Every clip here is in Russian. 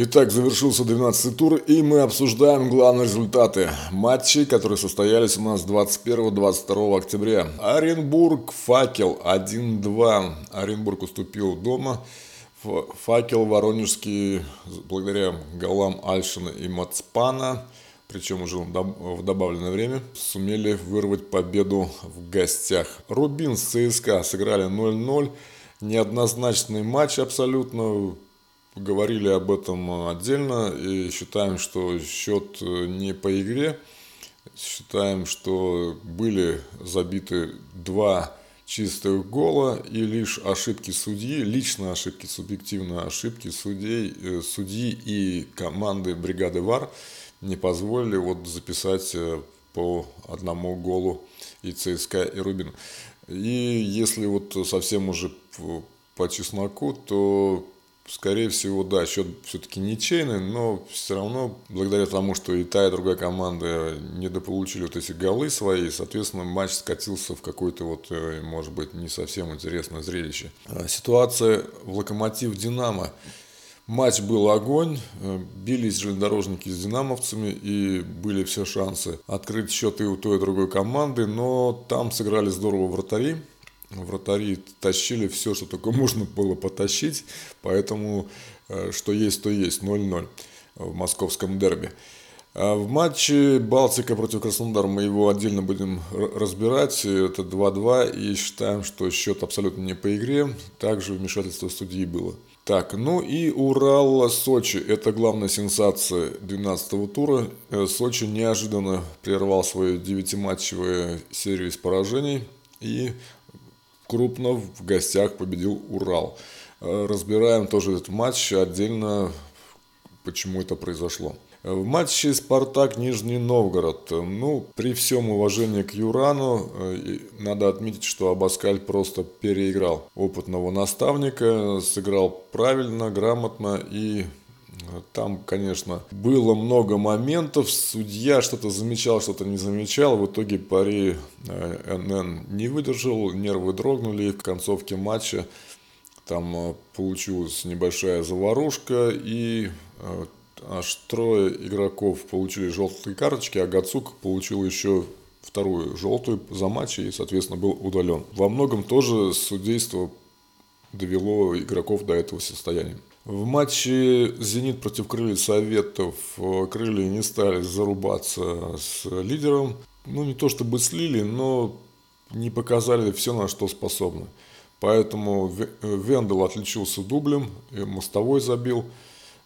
Итак, завершился 12 тур, и мы обсуждаем главные результаты матчей, которые состоялись у нас 21-22 октября. Оренбург, Факел 1-2. Оренбург уступил дома. Факел Воронежский, благодаря голам Альшина и Мацпана, причем уже в добавленное время, сумели вырвать победу в гостях. Рубин с ЦСКА сыграли 0-0. Неоднозначный матч абсолютно говорили об этом отдельно и считаем, что счет э, не по игре. Считаем, что были забиты два чистых гола и лишь ошибки судьи, личные ошибки, субъективные ошибки судей, э, судьи и команды бригады ВАР не позволили вот записать э, по одному голу и ЦСКА, и Рубин. И если вот совсем уже по чесноку, то Скорее всего, да, счет все-таки ничейный, но все равно, благодаря тому, что и та, и другая команда недополучили вот эти голы свои, соответственно, матч скатился в какое-то вот, э, может быть, не совсем интересное зрелище. А ситуация в Локомотив-Динамо. Матч был огонь, э, бились железнодорожники с динамовцами и были все шансы открыть счет и у той, и другой команды, но там сыграли здорово вратари, вратари тащили все, что только можно было потащить, поэтому э, что есть, то есть, 0-0 в московском дерби. А в матче Балтика против Краснодара мы его отдельно будем разбирать. Это 2-2 и считаем, что счет абсолютно не по игре. Также вмешательство судьи было. Так, ну и Урал-Сочи. Это главная сенсация 12-го тура. Э, Сочи неожиданно прервал свою девятиматчевую серию из поражений и крупно в гостях победил Урал. Э, разбираем тоже этот матч отдельно, почему это произошло. В матче «Спартак» Нижний Новгород. Ну, при всем уважении к Юрану, э, надо отметить, что Абаскаль просто переиграл опытного наставника, сыграл правильно, грамотно и там, конечно, было много моментов. Судья что-то замечал, что-то не замечал. В итоге пари э, НН не выдержал, нервы дрогнули. В концовке матча там э, получилась небольшая заварушка. И э, аж трое игроков получили желтые карточки, а Гацук получил еще вторую желтую за матч и, соответственно, был удален. Во многом тоже судейство довело игроков до этого состояния. В матче «Зенит» против крылья Советов э, крылья не стали зарубаться с лидером. Ну, не то чтобы слили, но не показали все, на что способны. Поэтому э, Вендел отличился дублем, мостовой забил.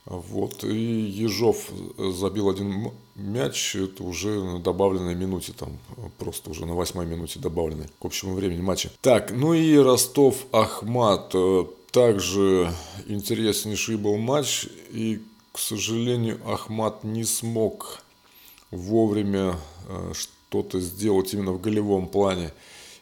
Вот, и Ежов забил один мяч, это уже на добавленной минуте, там просто уже на восьмой минуте добавленной к общему времени матча. Так, ну и Ростов-Ахмат. Э, также интереснейший был матч, и, к сожалению, Ахмат не смог вовремя э, что-то сделать именно в голевом плане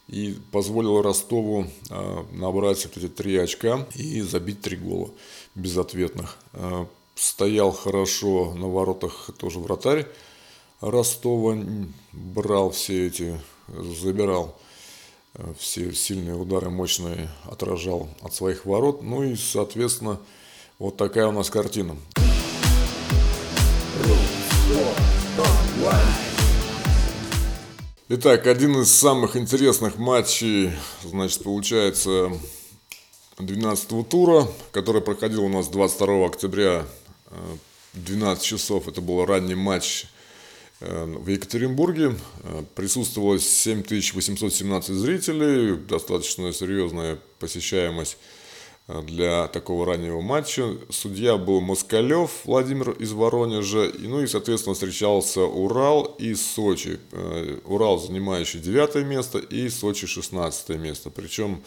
и позволил Ростову э, набрать вот эти три очка и забить три гола безответных. Э, стоял хорошо на воротах тоже вратарь Ростова, брал все эти, забирал все сильные удары мощные отражал от своих ворот. Ну и, соответственно, вот такая у нас картина. Итак, один из самых интересных матчей, значит, получается 12 тура, который проходил у нас 22 октября 12 э, часов. Это был ранний матч Э, в Екатеринбурге э, присутствовало 7817 зрителей, достаточно серьезная посещаемость э, для такого раннего матча. Судья был Москалев Владимир из Воронежа, ну и, соответственно, встречался Урал и Сочи. Урал, занимающий девятое место, и Сочи 16 место. Причем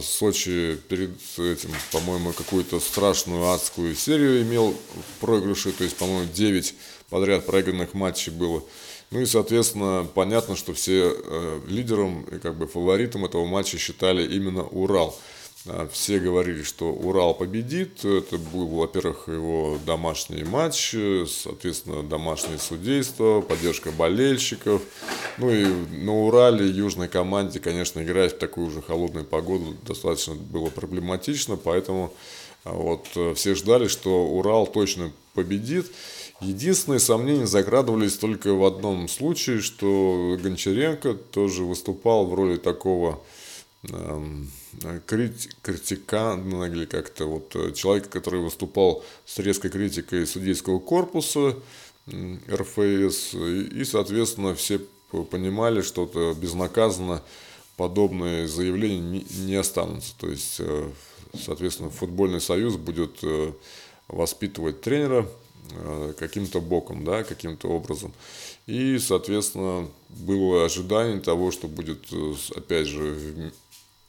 Сочи перед этим, по-моему, какую-то страшную адскую серию имел проигрыши, то есть, по-моему, 9 подряд проигранных матчей было. Ну и, соответственно, понятно, что все э, лидером и как бы фаворитом этого матча считали именно Урал. А, все говорили, что Урал победит. Это был, во-первых, его домашний матч, соответственно, домашнее судейство, поддержка болельщиков. Ну и на Урале южной команде, конечно, играть в такую же холодную погоду достаточно было проблематично, поэтому А вот э, все ждали, что Урал точно победит. Единственные сомнения закрадывались только в одном случае, что Гончаренко тоже выступал в роли такого эм, крит, критикана или как-то вот э, человека, который выступал с резкой критикой судейского корпуса РФС, и, соответственно, все понимали, что это безнаказанно подобные заявления не, не останутся. То есть, э, соответственно, футбольный союз будет э, воспитывать тренера каким-то боком, да, каким-то образом. И, соответственно, было ожидание того, что будет, опять же,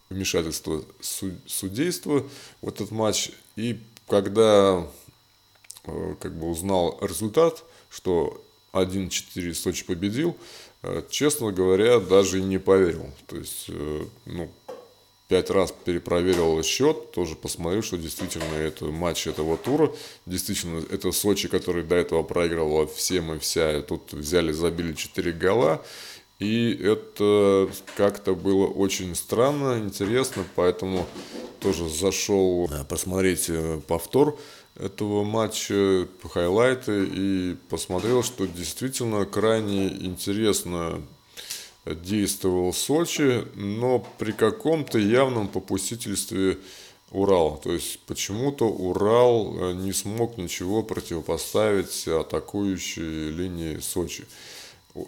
вмешательство судейства в этот матч. И когда как бы узнал результат, что 1-4 Сочи победил, Э, честно говоря, даже и не поверил. То есть, э, ну, пять раз перепроверил счет, тоже посмотрел, что действительно это матч этого тура. Действительно, это Сочи, который до этого проигрывал всем и вся. И тут взяли, забили 4 гола. И это как-то было очень странно, интересно, поэтому тоже зашел э, посмотреть повтор этого матча, хайлайты, и посмотрел, что действительно крайне интересно действовал Сочи, но при каком-то явном попустительстве Урал. То есть почему-то Урал э, не смог ничего противопоставить атакующей линии Сочи.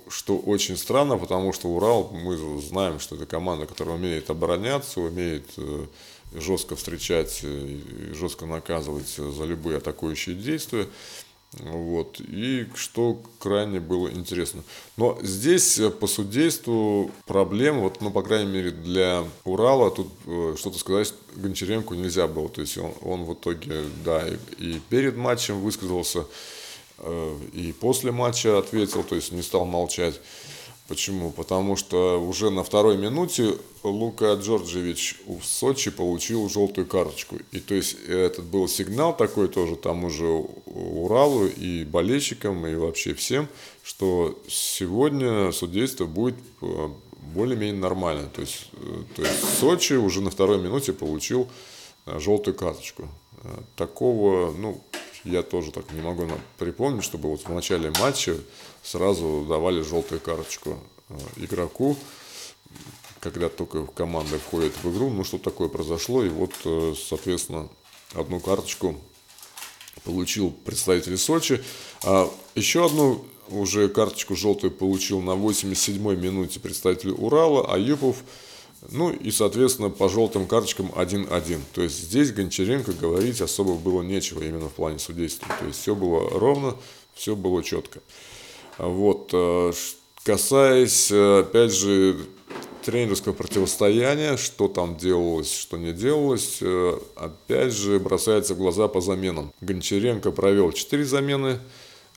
Что очень странно, потому что Урал, мы знаем, что это команда, которая умеет обороняться, умеет э, жестко встречать и жестко наказывать за любые атакующие действия. Вот. И что крайне было интересно. Но здесь э, по судейству проблем, вот, ну, по крайней мере, для Урала тут э, что-то сказать Гончаренко нельзя было. То есть он, он в итоге, да, и, и перед матчем высказался, э, и после матча ответил, то есть не стал молчать. Почему? Потому что уже на второй минуте Лука Джорджевич в Сочи получил желтую карточку. И то есть этот был сигнал такой тоже там уже Уралу и болельщикам и вообще всем, что сегодня судейство будет э, более-менее нормально. То есть, э, то есть Сочи уже на второй минуте получил э, желтую карточку. Такого, ну, я тоже так не могу припомнить, чтобы вот в начале матча сразу давали желтую карточку э, игроку, когда только команда входит в игру, ну что такое произошло, и вот, э, соответственно, одну карточку получил представитель Сочи. А еще одну уже карточку желтую получил на 87-й минуте представитель Урала, а Юпов ну и, соответственно, по желтым карточкам 1-1. То есть здесь Гончаренко говорить особо было нечего именно в плане судейства. То есть все было ровно, все было четко. Вот. Э, касаясь, опять же, тренерского противостояния, что там делалось, что не делалось, э, опять же, бросается в глаза по заменам. Гончаренко провел 4 замены,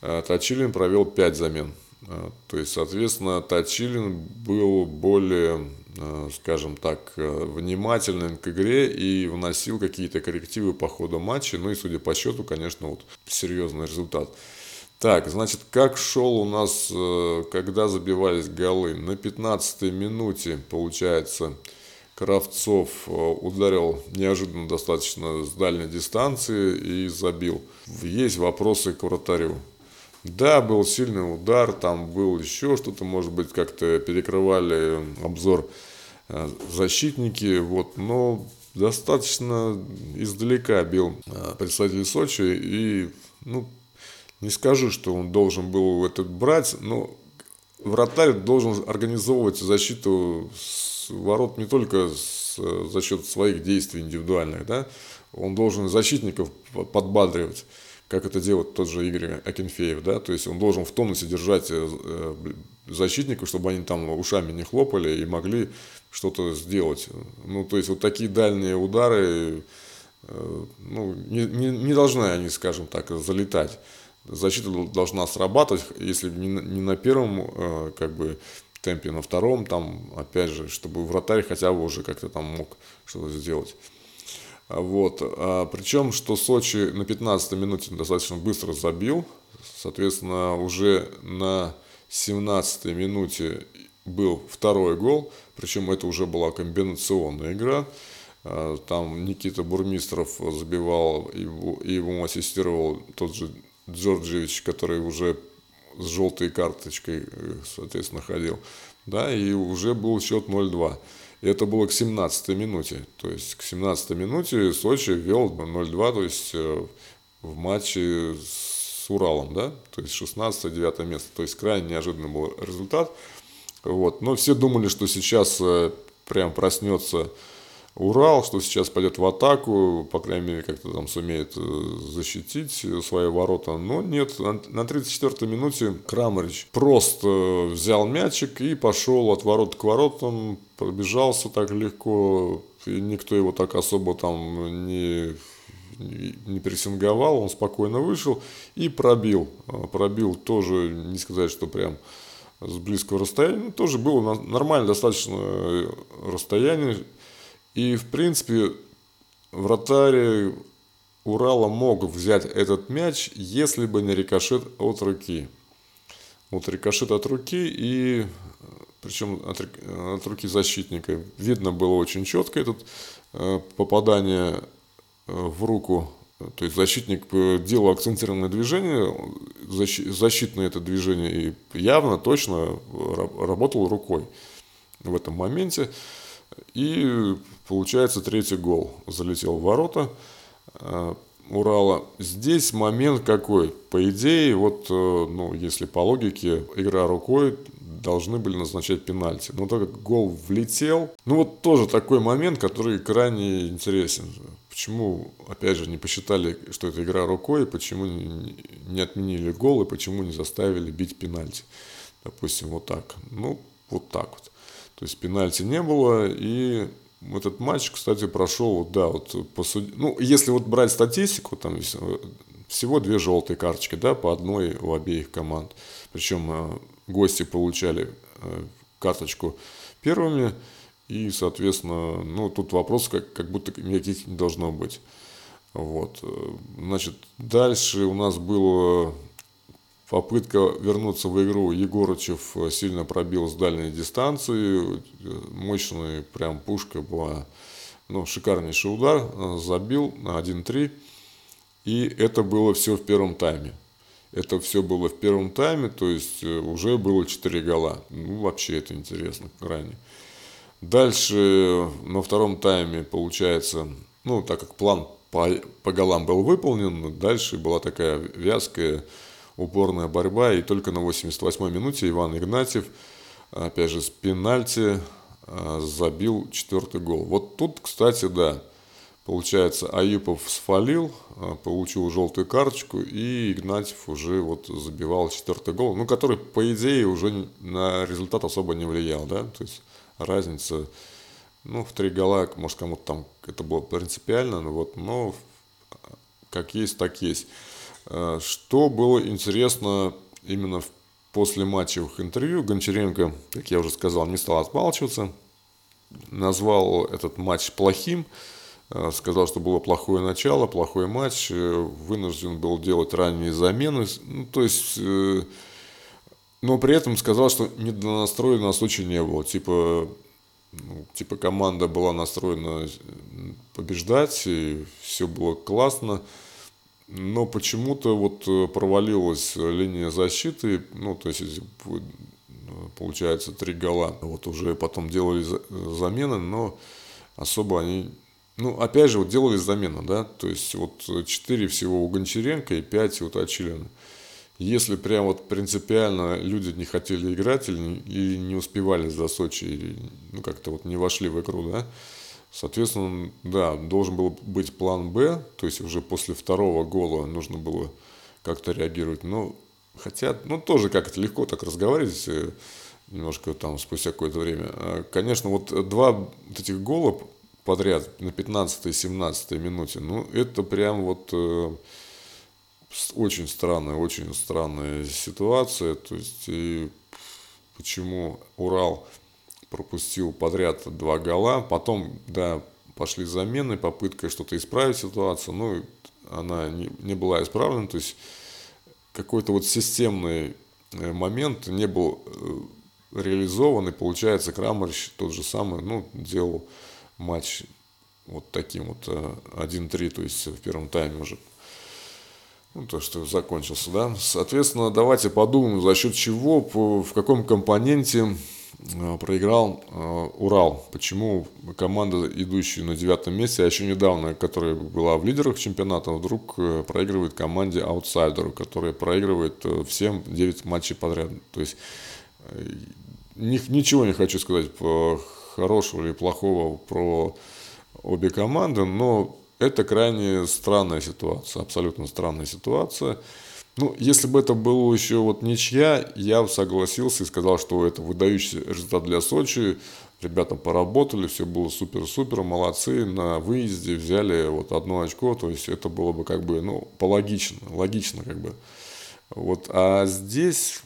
э, Точилин провел 5 замен. То есть, соответственно, Точилин был более Э, скажем так, э, внимателен к игре и вносил какие-то коррективы по ходу матча. Ну и, судя по счету, конечно, вот серьезный результат. Так, значит, как шел у нас, э, когда забивались голы? На 15-й минуте, получается, Кравцов ударил неожиданно достаточно с дальней дистанции и забил. Есть вопросы к вратарю. Да, был сильный удар, там был еще что-то, может быть, как-то перекрывали обзор э, защитники, вот, но достаточно издалека бил э, представитель Сочи, и, ну, не скажу, что он должен был этот брать, но вратарь должен организовывать защиту ворот не только с, за счет своих действий индивидуальных, да, он должен защитников подбадривать как это делает тот же Игорь Акинфеев, да, то есть он должен в тонусе держать э, э, защитников, чтобы они там ушами не хлопали и могли что-то сделать. Ну, то есть вот такие дальние удары, э, ну, не, не, не должны они, скажем так, залетать. Защита должна срабатывать, если не, не на первом, как бы, темпе, на втором, там, опять же, чтобы вратарь хотя бы уже как-то там мог что-то сделать. Вот. А, причем, что Сочи на 15 минуте достаточно быстро забил. Соответственно, уже на 17 минуте был второй гол. Причем это уже была комбинационная игра. Э, там Никита Бурмистров забивал, и ему ассистировал тот же Джорджевич, который уже с желтой карточкой, соответственно, ходил. Да, и уже был счет 0-2. И это было к 17 минуте. То есть к 17 минуте Сочи вел 0-2, то есть в матче с Уралом, да, то есть 16-9 место. То есть крайне неожиданный был результат. Вот. Но все думали, что сейчас э, прям проснется Урал, что сейчас пойдет в атаку, по крайней мере, как-то там сумеет э, защитить свои ворота. Но нет, на 34-й минуте Крамарич просто взял мячик и пошел от ворот к воротам, пробежался так легко, и никто его так особо там не не прессинговал, он спокойно вышел и пробил. А, пробил тоже, не сказать, что прям с близкого расстояния, но тоже было нормально достаточно э, расстояние. И, в принципе, вратарь Урала мог взять этот мяч, если бы не рикошет от руки. Вот рикошет от руки и причем от, от руки защитника. Видно было очень четко это э, попадание в руку. То есть защитник э, делал акцентированное движение, защитное это движение и явно, точно работал рукой в этом моменте. И получается третий гол. Залетел в ворота э, Урала. Здесь момент какой? По идее, вот, э, ну, если по логике, игра рукой должны были назначать пенальти. Но так как гол влетел, ну вот тоже такой момент, который крайне интересен. Почему, опять же, не посчитали, что это игра рукой, почему не отменили гол и почему не заставили бить пенальти. Допустим, вот так. Ну, вот так вот. То есть пенальти не было, и этот матч, кстати, прошел, да, вот по суд... Ну, если вот брать статистику, там всего две желтые карточки, да, по одной у обеих команд. Причем э, гости получали э, карточку первыми, и, соответственно, ну, тут вопрос как, как будто никаких не должно быть. Вот. Значит, дальше у нас была попытка вернуться в игру. Егорычев сильно пробил с дальней дистанции. Мощная прям пушка была. Ну, шикарнейший удар. Забил на 1-3. И это было все в первом тайме. Это все было в первом тайме, то есть э, уже было 4 гола. Ну, вообще это интересно крайне. Дальше на втором тайме получается, ну, так как план по, по голам был выполнен, дальше была такая вязкая упорная борьба, и только на 88-й минуте Иван Игнатьев, опять же, с пенальти а, забил четвертый гол. Вот тут, кстати, да, получается, Аюпов сфалил, а, получил желтую карточку, и Игнатьев уже вот забивал четвертый гол, ну, который, по идее, уже на результат особо не влиял, да, то есть разница, ну, в три гола, может, кому-то там это было принципиально, но вот, но как есть, так есть. Э, что было интересно именно в после матчевых интервью, Гончаренко, как я уже сказал, не стал отмалчиваться, назвал этот матч плохим, сказал, что было плохое начало, плохой матч, э, вынужден был делать ранние замены, ну, то есть но при этом сказал, что недонастроя на случай не было. Типа, ну, типа команда была настроена побеждать, и все было классно. Но почему-то вот э, провалилась линия защиты, ну, то есть, получается, три гола. Вот уже потом делали замены, но особо они ну, опять же, вот делали замену, да, то есть вот четыре всего у Гончаренко и пять у Точилина. Если прям вот принципиально люди не хотели играть или, или не успевали за Сочи, или ну, как-то вот не вошли в игру, да, соответственно, да, должен был быть план Б, то есть уже после второго гола нужно было как-то реагировать. Но хотя, ну тоже как-то легко так разговаривать, э, немножко там спустя какое-то время. А, конечно, вот два вот этих гола подряд на 15-17 минуте, ну это прям вот э, очень странная, очень странная ситуация. То есть, и почему Урал пропустил подряд два гола, потом, да, пошли замены, попытка что-то исправить ситуацию, но она не, не была исправлена, то есть какой-то вот системный э, момент не был э, реализован, и получается Крамарич тот же самый, ну, делал матч вот таким вот 1-3, то есть в первом тайме уже ну, то, что закончился, да. Соответственно, давайте подумаем, за счет чего, в каком компоненте э, проиграл э, Урал. Почему команда, идущая на девятом месте, а еще недавно, которая была в лидерах чемпионата, вдруг э, проигрывает команде аутсайдеру, которая проигрывает всем 9 матчей подряд. То есть ничего не хочу сказать хорошего или плохого про обе команды, но это крайне странная ситуация, абсолютно странная ситуация. Ну, если бы это было еще вот ничья, я согласился и сказал, что это выдающийся результат для Сочи. Ребята поработали, все было супер-супер, молодцы, на выезде взяли вот одно очко, то есть это было бы как бы, ну, пологично, логично как бы. Вот, а здесь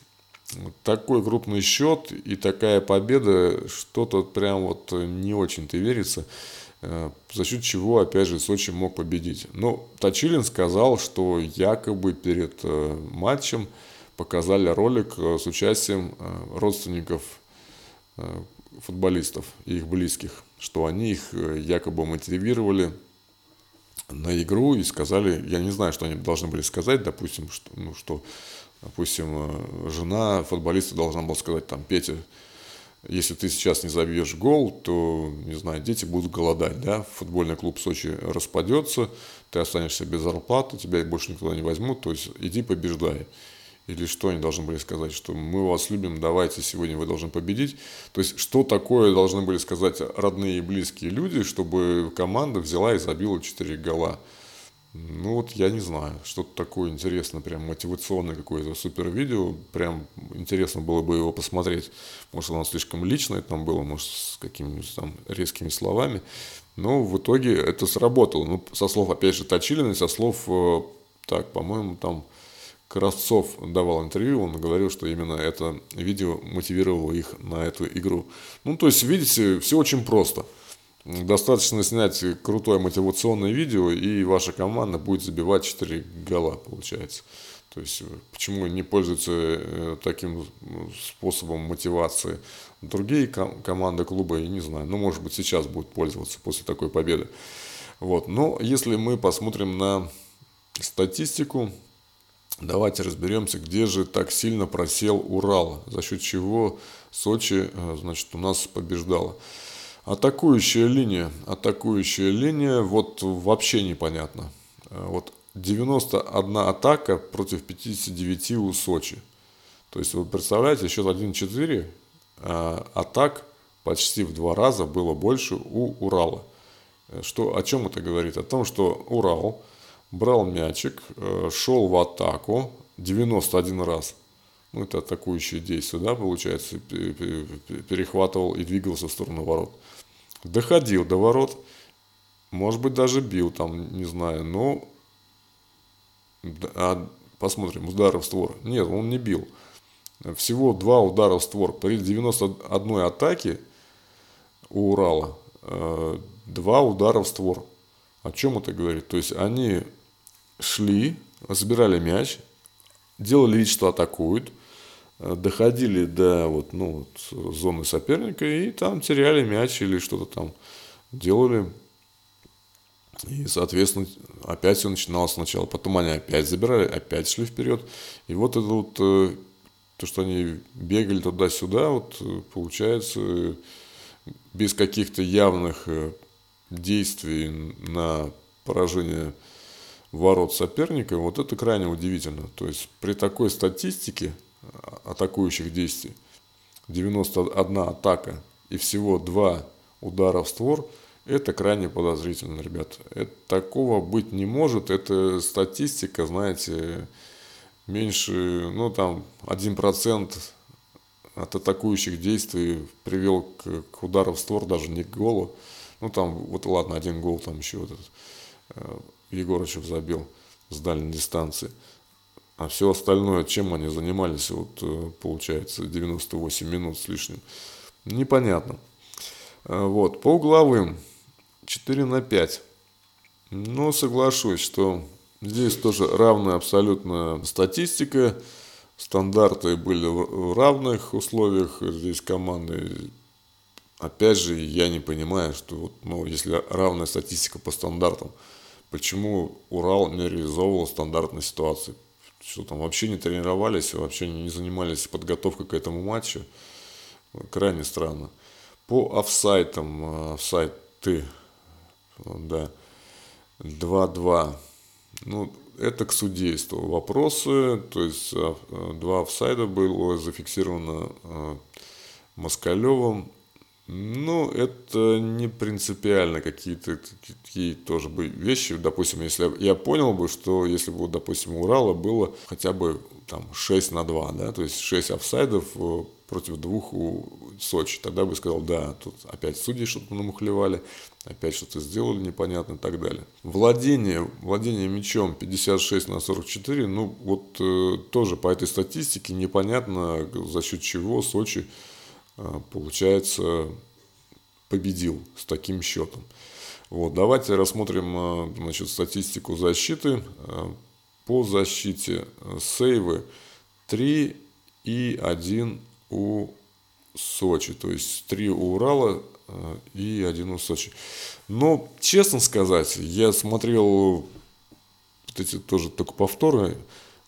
такой крупный счет и такая победа, что-то прям вот не очень-то верится. Э, за счет чего, опять же, Сочи мог победить. Но Точилин сказал, что якобы перед э, матчем показали ролик э, с участием родственников футболистов и их близких, что они их якобы мотивировали на игру и сказали, я не знаю, что они должны были сказать, допустим, что, ну, что допустим, жена футболиста должна была сказать, там, Петя, если ты сейчас не забьешь гол, то, не знаю, дети будут голодать, да, футбольный клуб Сочи распадется, ты останешься без зарплаты, тебя больше никуда не возьмут, то есть иди побеждай. Или что они должны были сказать, что мы вас любим, давайте сегодня вы должны победить. То есть что такое должны были сказать родные и близкие люди, чтобы команда взяла и забила 4 гола. Ну вот я не знаю, что-то такое интересное, прям мотивационное какое-то супер видео, прям интересно было бы его посмотреть. Может оно слишком личное там было, может с какими-нибудь там резкими словами, но в итоге это сработало. Ну, со слов, опять же, Точилина, со слов, э, так, по-моему, там Кравцов давал интервью, он говорил, что именно это видео мотивировало их на эту игру. Ну, то есть, видите, все очень просто – Достаточно снять крутое мотивационное видео, и ваша команда будет забивать 4 гола, получается. То есть, э, почему не пользуются э, таким способом мотивации другие ком- команды клуба, я не знаю. Ну, может быть, сейчас будут пользоваться после такой победы. Вот. Но если мы посмотрим на статистику, давайте разберемся, где же так сильно просел Урал, за счет чего Сочи, э, значит, у нас побеждала. Атакующая линия. Атакующая линия, вот вообще непонятно. Э, вот 91 атака против 59 у Сочи. То есть, вы представляете, счет 1-4, а атак почти в два раза было больше у Урала. Э, что, о чем это говорит? О том, что Урал брал мячик, э, шел в атаку 91 раз. Ну, это атакующее действие, да, получается, перехватывал и двигался в сторону ворот доходил до ворот, может быть, даже бил там, не знаю, но а, посмотрим, удары в створ. Нет, он не бил. Всего два удара в створ. При 91 атаке у Урала э, два удара в створ. О чем это говорит? То есть они шли, забирали мяч, делали вид, что атакуют, доходили до вот, ну, вот, зоны соперника и там теряли мяч или что-то там делали. И, соответственно, опять все начиналось сначала. Потом они опять забирали, опять шли вперед. И вот это вот, э, то, что они бегали туда-сюда, вот э, получается, без каких-то явных действий на поражение ворот соперника, вот это крайне удивительно. То есть при такой статистике атакующих действий, 91 атака и всего 2 удара в створ, это крайне подозрительно, ребят. Это, такого быть не может. Это статистика, знаете, меньше, ну там, 1% от атакующих действий привел к, к удару в створ, даже не к голу. Ну там, вот ладно, один гол там еще вот этот э, Егорычев забил с дальней дистанции. А все остальное, чем они занимались, вот э, получается 98 минут с лишним, непонятно. Э, вот, по угловым 4 на 5. Но соглашусь, что здесь тоже равная абсолютно статистика. Стандарты были в равных условиях. Здесь команды опять же, я не понимаю, что вот, ну, если равная статистика по стандартам, почему Урал не реализовывал стандартные ситуации? Что там, вообще не тренировались, вообще не занимались подготовкой к этому матчу? Крайне странно. По офсайтам, офсайты, да, 2-2. Ну, это к судейству. Вопросы, то есть а, два офсайда было зафиксировано а, Москалевым. Ну, это не принципиально какие-то такие тоже бы вещи. Допустим, если я понял бы, что если бы, допустим, у Урала было хотя бы там 6 на 2, да, то есть 6 офсайдов э, против двух у Сочи, тогда бы сказал, да, тут опять судьи что-то намухлевали, опять что-то сделали непонятно и так далее. Владение, владение мячом 56 на 44, ну вот э, тоже по этой статистике непонятно за счет чего Сочи получается победил с таким счетом. Вот, давайте рассмотрим э, значит, статистику защиты. Э, по защите э, сейвы 3 и 1 у Сочи. То есть 3 у Урала и 1 у Сочи. Но, честно сказать, я смотрел вот эти тоже только повторы,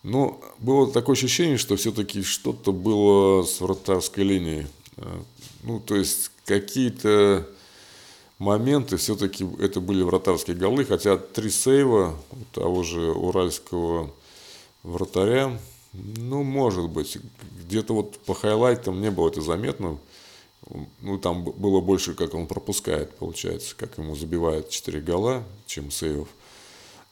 но было такое ощущение, что все-таки что-то было с вратарской линией. Ну, то есть какие-то моменты все-таки это были вратарские голы, хотя три сейва того же уральского вратаря, ну, может быть, где-то вот по хайлайтам не было это заметно, ну, там было больше, как он пропускает, получается, как ему забивают 4 гола, чем сейвов.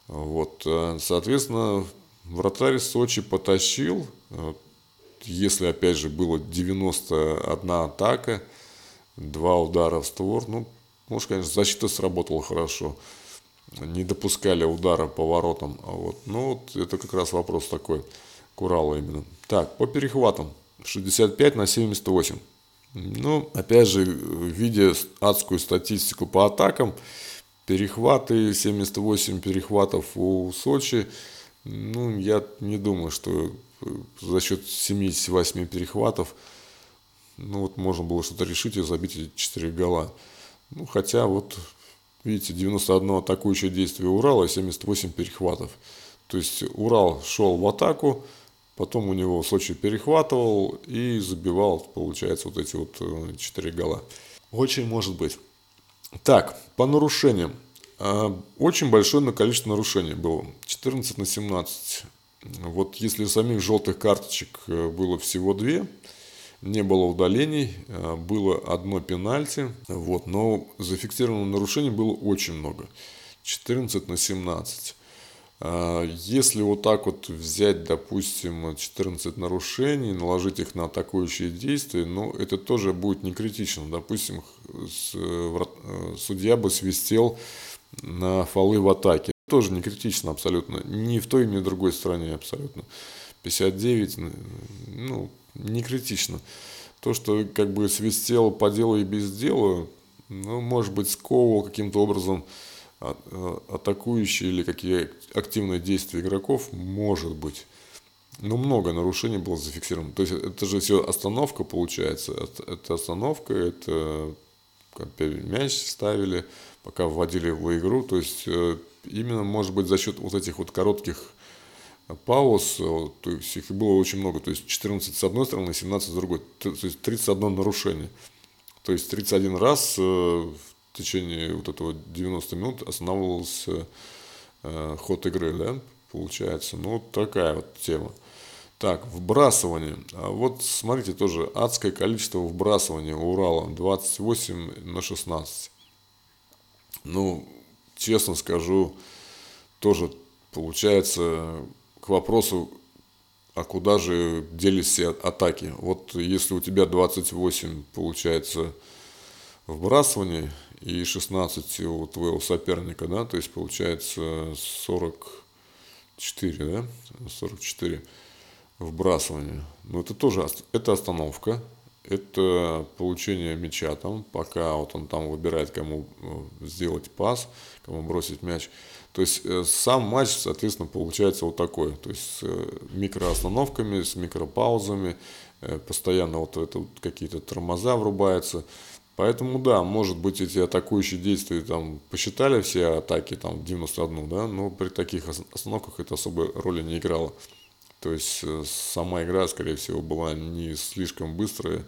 Вот, э, соответственно, вратарь Сочи потащил, э, если, опять же, было 91 атака, два удара в створ, ну, может, конечно, защита сработала хорошо. Не допускали удара по воротам. А вот, ну, вот это как раз вопрос такой. Курала именно. Так, по перехватам. 65 на 78. Ну, опять же, видя адскую статистику по атакам, перехваты, 78 перехватов у Сочи, ну, я не думаю, что за счет 78 перехватов ну вот можно было что-то решить и забить эти 4 гола. Ну, хотя вот, видите, 91 атакующее действие Урала и 78 перехватов. То есть Урал шел в атаку, потом у него Сочи перехватывал и забивал, получается, вот эти вот 4 э, гола. Очень может быть. Так, по нарушениям. А, очень большое количество нарушений было. 14 на 17. Вот если самих желтых карточек э, было всего 2, не было удалений, э, было одно пенальти, вот, но зафиксированных нарушений было очень много, 14 на 17. А, если вот так вот взять, допустим, 14 нарушений, наложить их на атакующие действия, ну, это тоже будет не критично. Допустим, э, судья бы свистел на фолы в атаке. Тоже не критично абсолютно. Ни в той, ни в другой стране абсолютно. 59, ну, не критично. То, что как бы свистел по делу и без дела, ну, может быть, сковывал каким-то образом а, а, атакующие или какие активные действия игроков, может быть. Но много нарушений было зафиксировано. То есть это же все остановка получается. Это остановка, это мяч ставили, пока вводили в игру. То есть э, именно, может быть, за счет вот этих вот коротких пауз, э, то есть их было очень много, то есть 14 с одной стороны, 17 с другой, то есть 31 нарушение. То есть 31 раз э, в течение вот этого 90 минут останавливался э, ход игры, да, получается. Ну, такая вот тема. Так, вбрасывание. А вот смотрите, тоже адское количество вбрасывания у Урала. 28 на 16. Ну, честно скажу, тоже получается к вопросу, а куда же делись все атаки? Вот если у тебя 28 получается вбрасывание и 16 у твоего соперника, да, то есть получается 44, да, 44 вбрасывания. Но это тоже это остановка, это получение мяча там, пока вот он там выбирает, кому э, сделать пас, кому бросить мяч. То есть э, сам матч, соответственно, получается вот такой. То есть с э, микроостановками, с микропаузами, постоянно вот это вот какие-то тормоза врубаются. Поэтому, да, может быть, эти атакующие действия там посчитали все атаки там 91, да, но при таких остановках это особой роли не играло. То есть э, сама игра, скорее всего, была не слишком быстрая,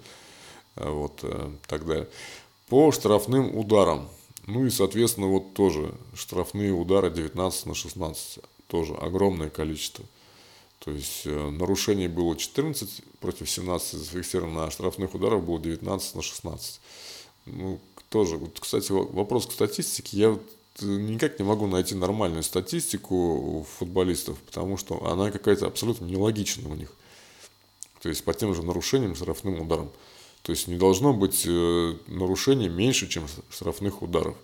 э, вот э, далее. По штрафным ударам. Ну и, соответственно, вот тоже штрафные удары 19 на 16. Тоже огромное количество. То есть нарушений было 14 против 17 зафиксировано, а штрафных ударов было 19 на 16. Ну, тоже, вот, кстати, вопрос к статистике. Я никак не могу найти нормальную статистику у футболистов, потому что она какая-то абсолютно нелогичная у них. То есть по тем же нарушениям, штрафным ударам. То есть не должно быть э, нарушений меньше, чем штрафных ударов.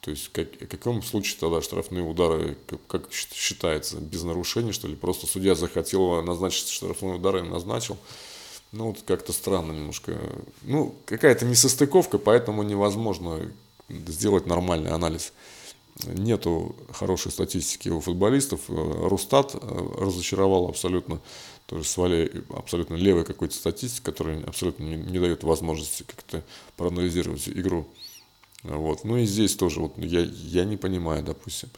То есть как, в каком случае тогда штрафные удары, как, как считается, без нарушений, что ли? Просто судья захотел назначить штрафные удары и назначил. Ну, вот как-то странно немножко. Ну, какая-то несостыковка, поэтому невозможно сделать нормальный анализ. Нету хорошей статистики у футболистов. Э, Рустат э, разочаровал абсолютно, тоже свали абсолютно левой какой-то статистики, которая абсолютно не, не дает возможности как-то проанализировать игру. Вот. Ну и здесь тоже вот я, я не понимаю, допустим,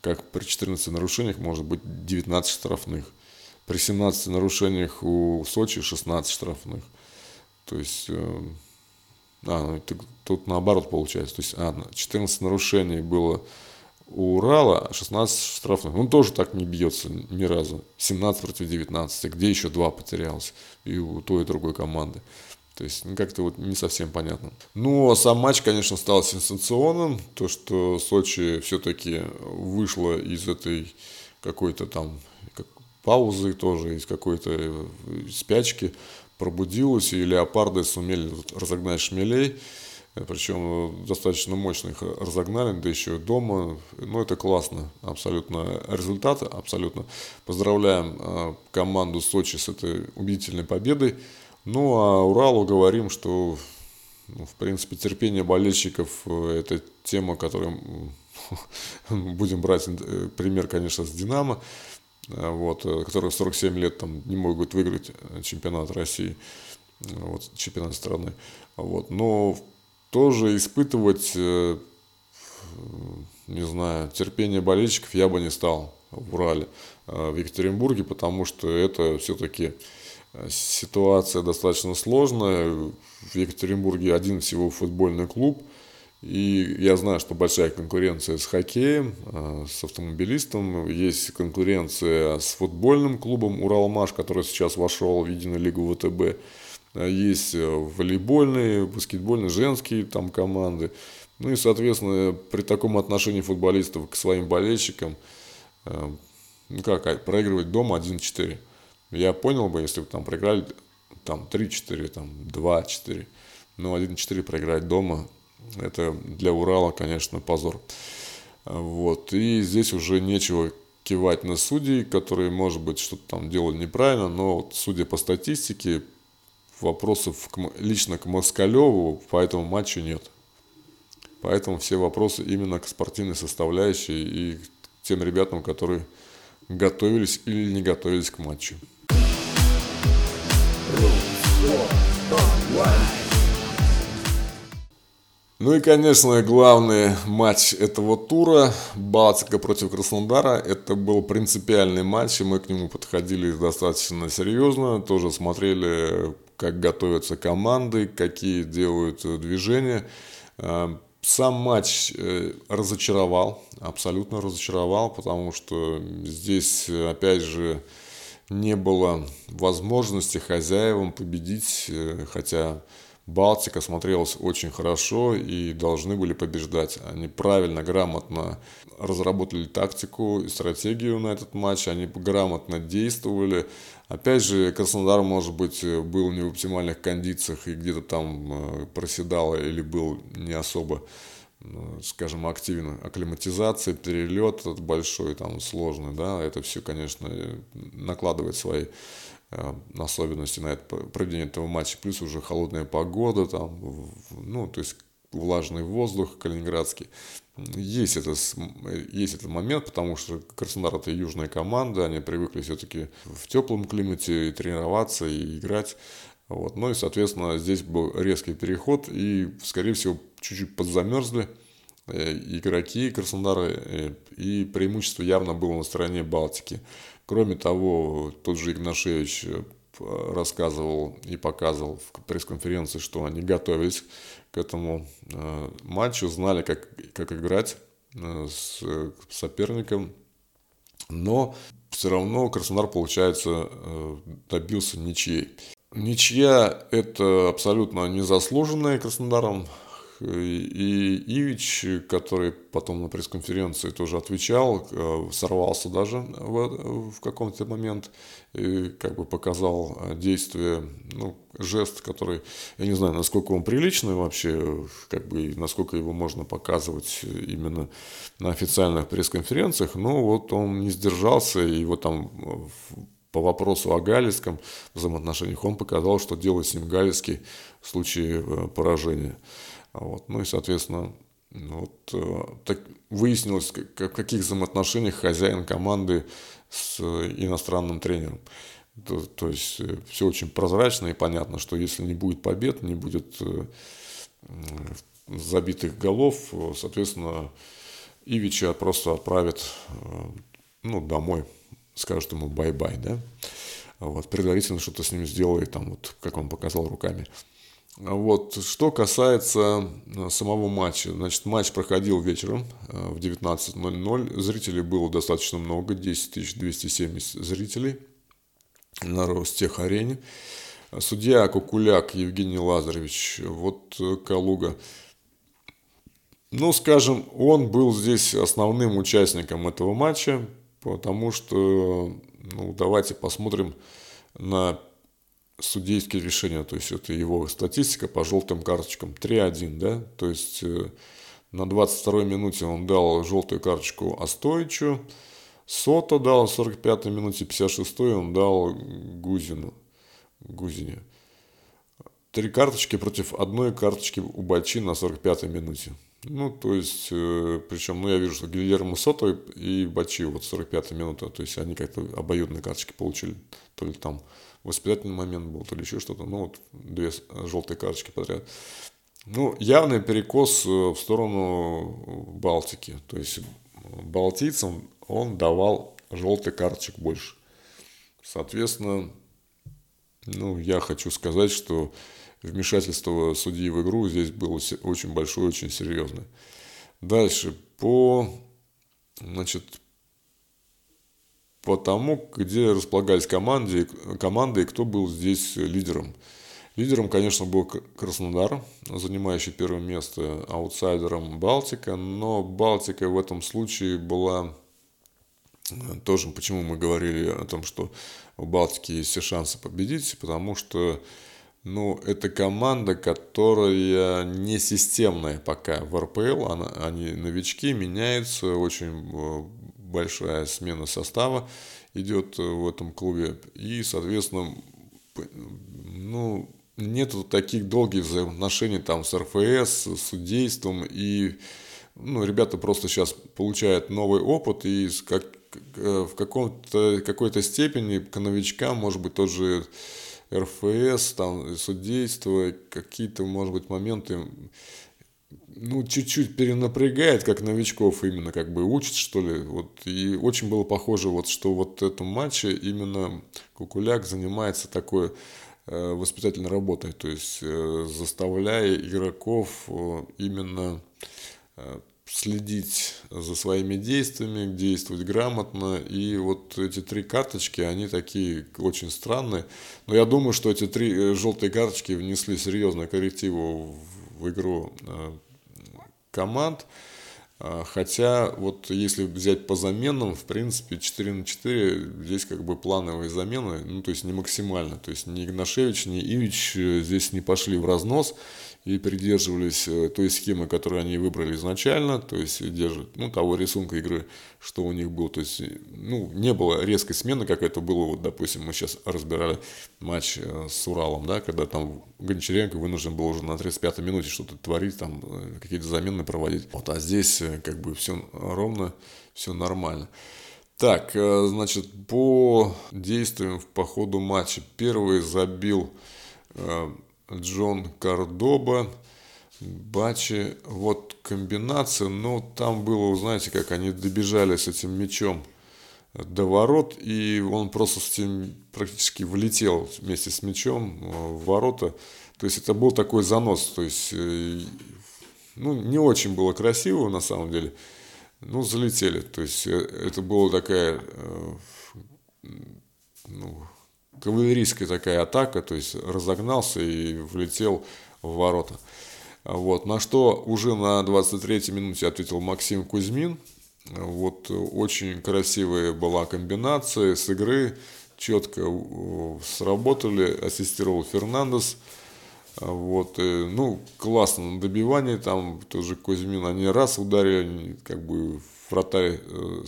как при 14 нарушениях может быть 19 штрафных. При 17 нарушениях у Сочи 16 штрафных. То есть э, а, ну, тут наоборот получается. То есть а, 14 нарушений было у Урала, 16 штрафных. Он тоже так не бьется ни разу. 17 против 19. Где еще два потерялось? И у той, и другой команды. То есть ну, как-то вот не совсем понятно. Ну, а сам матч, конечно, стал сенсационным. То, что Сочи все-таки вышла из этой какой-то там как, паузы тоже, из какой-то э, спячки пробудилась, и леопарды сумели разогнать шмелей. Причем достаточно мощно их разогнали, да еще и дома. Ну, это классно, абсолютно результат, абсолютно. Поздравляем э, команду Сочи с этой убедительной победой. Ну, а Уралу говорим, что, ну, в принципе, терпение болельщиков э, – это тема, которую будем брать э, пример, конечно, с «Динамо». Э, вот, э, которые в 47 лет там, не могут выиграть э, чемпионат России, вот, чемпионат страны. Вот. Но тоже испытывать, не знаю, терпение болельщиков я бы не стал в Урале, в Екатеринбурге, потому что это все-таки ситуация достаточно сложная. В Екатеринбурге один всего футбольный клуб – и я знаю, что большая конкуренция с хоккеем, э, с автомобилистом, есть конкуренция с футбольным клубом «Уралмаш», который сейчас вошел в единую лигу ВТБ, э, есть э, волейбольные, баскетбольные, женские там команды. Ну и, соответственно, при таком отношении футболистов к своим болельщикам, ну как, а, проигрывать дома 1-4. Я понял бы, если бы там проиграли там 3-4, там 2-4, но 1-4 проиграть дома – это для Урала, конечно, позор. Вот. И здесь уже нечего кивать на судей, которые, может быть, что-то там делали неправильно, но вот, судя по статистике, вопросов к, лично к Москалеву по этому матчу нет. Поэтому все вопросы именно к спортивной составляющей и к тем ребятам, которые готовились или не готовились к матчу. Ну и, конечно, главный матч этого тура Балтика против Краснодара. Это был принципиальный матч, и мы к нему подходили достаточно серьезно. Тоже смотрели, как готовятся команды, какие делают движения. Э, сам матч э, разочаровал, абсолютно разочаровал, потому что здесь, опять же, не было возможности хозяевам победить, э, хотя Балтика смотрелась очень хорошо и должны были побеждать. Они правильно, грамотно разработали тактику и стратегию на этот матч, они грамотно действовали. Опять же, Краснодар, может быть, был не в оптимальных кондициях и где-то там э, проседал или был не особо ну, скажем, активно. Акклиматизация, перелет этот большой, там, сложный, да, это все, конечно, накладывает свои Э, особенности на это проведение этого матча, плюс уже холодная погода, там, ну, то есть влажный воздух калининградский. Есть, это, есть этот момент, потому что Краснодар это южная команда, они привыкли все-таки в теплом климате тренироваться и играть. Вот. Ну и, соответственно, здесь был резкий переход, и, скорее всего, чуть-чуть подзамерзли э, игроки Краснодара, э, и преимущество явно было на стороне Балтики. Кроме того, тот же Игнашевич э, рассказывал и показывал в пресс-конференции, что они готовились к этому матчу, знали, как, как играть с соперником, но все равно Краснодар, получается, добился ничьей. Ничья – это абсолютно незаслуженная Краснодаром. И Ивич, который потом на пресс-конференции тоже отвечал, э, сорвался даже в, в каком-то момент и как бы показал действие, ну, жест, который, я не знаю, насколько он приличный вообще, как бы, насколько его можно показывать именно на официальных пресс-конференциях, но вот он не сдержался, и его там по вопросу о галицком взаимоотношениях он показал, что делает с ним галицкий в случае э, поражения. Вот. Ну и, соответственно, вот, э, так выяснилось, в каких взаимоотношениях хозяин команды с иностранным тренером. То, то есть э, все очень прозрачно и понятно, что если не будет побед, не будет забитых голов, соответственно, Ивича просто отправят ну, домой скажут ему bye-bye, да, вот, предварительно что-то с ним сделает, там, вот, как он показал руками. Вот, что касается э, самого матча, значит, матч проходил вечером э, в 19.00, зрителей было достаточно много, 10 270 зрителей на Ростех-арене. Судья Кукуляк Евгений Лазаревич, вот э, Калуга, ну, скажем, он был здесь основным участником этого матча, потому что, ну, давайте посмотрим на судейские решения, то есть это его статистика по желтым карточкам 3-1, да, то есть э, на 22-й минуте он дал желтую карточку Остоичу, Сото дал в 45-й минуте, 56-й он дал Гузину, Гузине. Три карточки против одной карточки у Бачи на 45-й минуте. Ну, то есть, э, причем, ну, я вижу, что Гильермо Сото и Бачи, вот 45-я минута, то есть, они как-то обоюдные карточки получили, то ли там воспитательный момент был, то ли еще что-то, ну, вот две желтые карточки подряд. Ну, явный перекос э, в сторону Балтики, то есть, балтийцам он давал желтый карточек больше. Соответственно, ну, я хочу сказать, что вмешательство судьи в игру здесь было очень большое, очень серьезное. Дальше, по, значит, по тому, где располагались команды, команды и кто был здесь лидером. Лидером, конечно, был Краснодар, занимающий первое место, аутсайдером Балтика, но Балтика в этом случае была э, тоже, почему мы говорили о том, что у Балтики есть все шансы победить, потому что ну, это команда, которая не системная пока в РПЛ. Она, они новички, меняются, очень э, большая смена состава идет э, в этом клубе. И, соответственно, ну, нету таких долгих взаимоотношений там с РФС, с судейством. И ну, ребята просто сейчас получают новый опыт и как, э, в каком-то, какой-то степени к новичкам, может быть, тоже РФС, там, судейство, какие-то, может быть, моменты, ну, чуть-чуть перенапрягает, как новичков именно, как бы учит, что ли. Вот, и очень было похоже, вот, что вот в этом матче именно Кукуляк занимается такой э, воспитательной работой, то есть э, заставляя игроков э, именно э, следить за своими действиями, действовать грамотно. И вот эти три карточки, они такие очень странные. Но я думаю, что эти три э, желтые карточки внесли серьезную коррективу в игру э, команд. А, хотя, вот если взять по заменам, в принципе, 4 на 4 здесь как бы плановые замены, ну, то есть не максимально. То есть ни Игнашевич, ни Ивич э, здесь не пошли в разнос и придерживались э, той схемы, которую они выбрали изначально, то есть держат, ну, того рисунка игры, что у них был, то есть, ну, не было резкой смены, как это было, вот, допустим, мы сейчас разбирали матч э, с Уралом, да, когда там Гончаренко вынужден был уже на 35-й минуте что-то творить, там, э, какие-то замены проводить, вот, а здесь как бы все ровно, все нормально. Так, значит, по действиям по ходу матча. Первый забил Джон Кардоба, Бачи. Вот комбинация, но там было, знаете, как они добежали с этим мячом до ворот, и он просто с этим практически влетел вместе с мячом в ворота. То есть это был такой занос, то есть ну, не очень было красиво на самом деле. Ну, залетели. То есть э, это была такая э, ну, кавалерийская такая атака, то есть разогнался и влетел в ворота. Вот, на что уже на 23-й минуте ответил Максим Кузьмин. Вот очень красивая была комбинация с игры, четко э, сработали, ассистировал Фернандес. Вот, э, ну, классно на добивании, там тоже Кузьмин, они раз ударили, как бы вратарь э,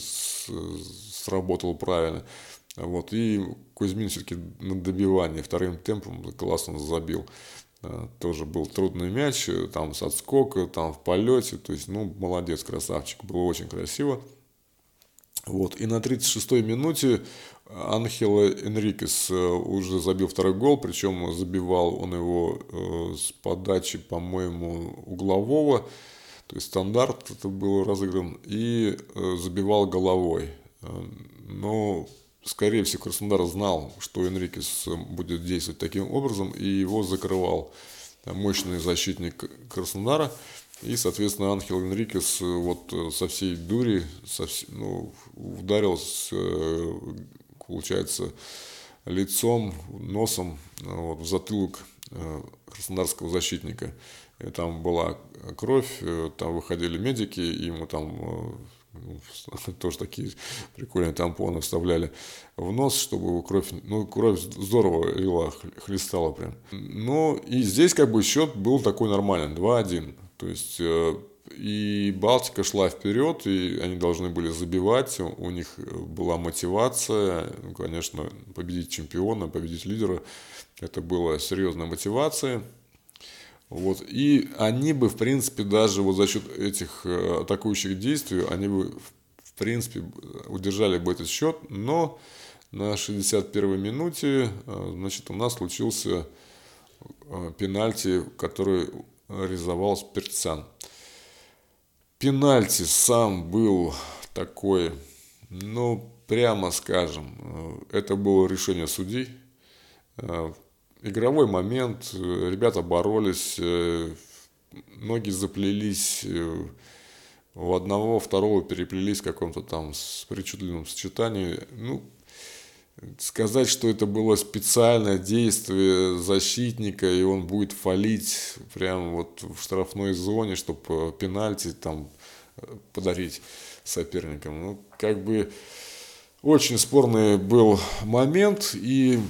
сработал правильно. Вот, и Кузьмин все-таки на добивании вторым темпом классно забил. Э, тоже был трудный мяч, там с отскока, там в полете, то есть, ну, молодец, красавчик, было очень красиво. Вот, и на 36-й минуте Анхела Энрикес э, уже забил второй гол, причем забивал он его э, с подачи, по-моему, углового, то есть стандарт это был разыгран, и э, забивал головой. Но, скорее всего, Краснодар знал, что Энрикес будет действовать таким образом, и его закрывал мощный защитник Краснодара. И, соответственно, Анхел Энрикес вот со всей дури со, ну, ударил с получается, лицом, носом вот, в затылок э, краснодарского защитника. И там была кровь, э, там выходили медики, ему там э, тоже такие прикольные тампоны вставляли в нос, чтобы кровь, ну, кровь здорово лила, хлестала прям. Ну, и здесь как бы счет был такой нормальный, 2-1. То есть и Балтика шла вперед, и они должны были забивать, у них была мотивация, ну, конечно, победить чемпиона, победить лидера, это была серьезная мотивация. Вот. И они бы, в принципе, даже вот за счет этих э, атакующих действий, они бы, в принципе, удержали бы этот счет, но на 61-й минуте, э, значит, у нас случился э, пенальти, который реализовал Спиртсян. Пенальти сам был такой, ну, прямо скажем, это было решение судей. Э, игровой момент, э, ребята боролись, ноги заплелись, у одного, второго переплелись в каком-то там с причудливом сочетании. Ну, сказать, что это было специальное действие защитника, и он будет фалить прямо вот в штрафной зоне, чтобы пенальти там э, подарить соперникам. Ну, как бы очень спорный был момент, и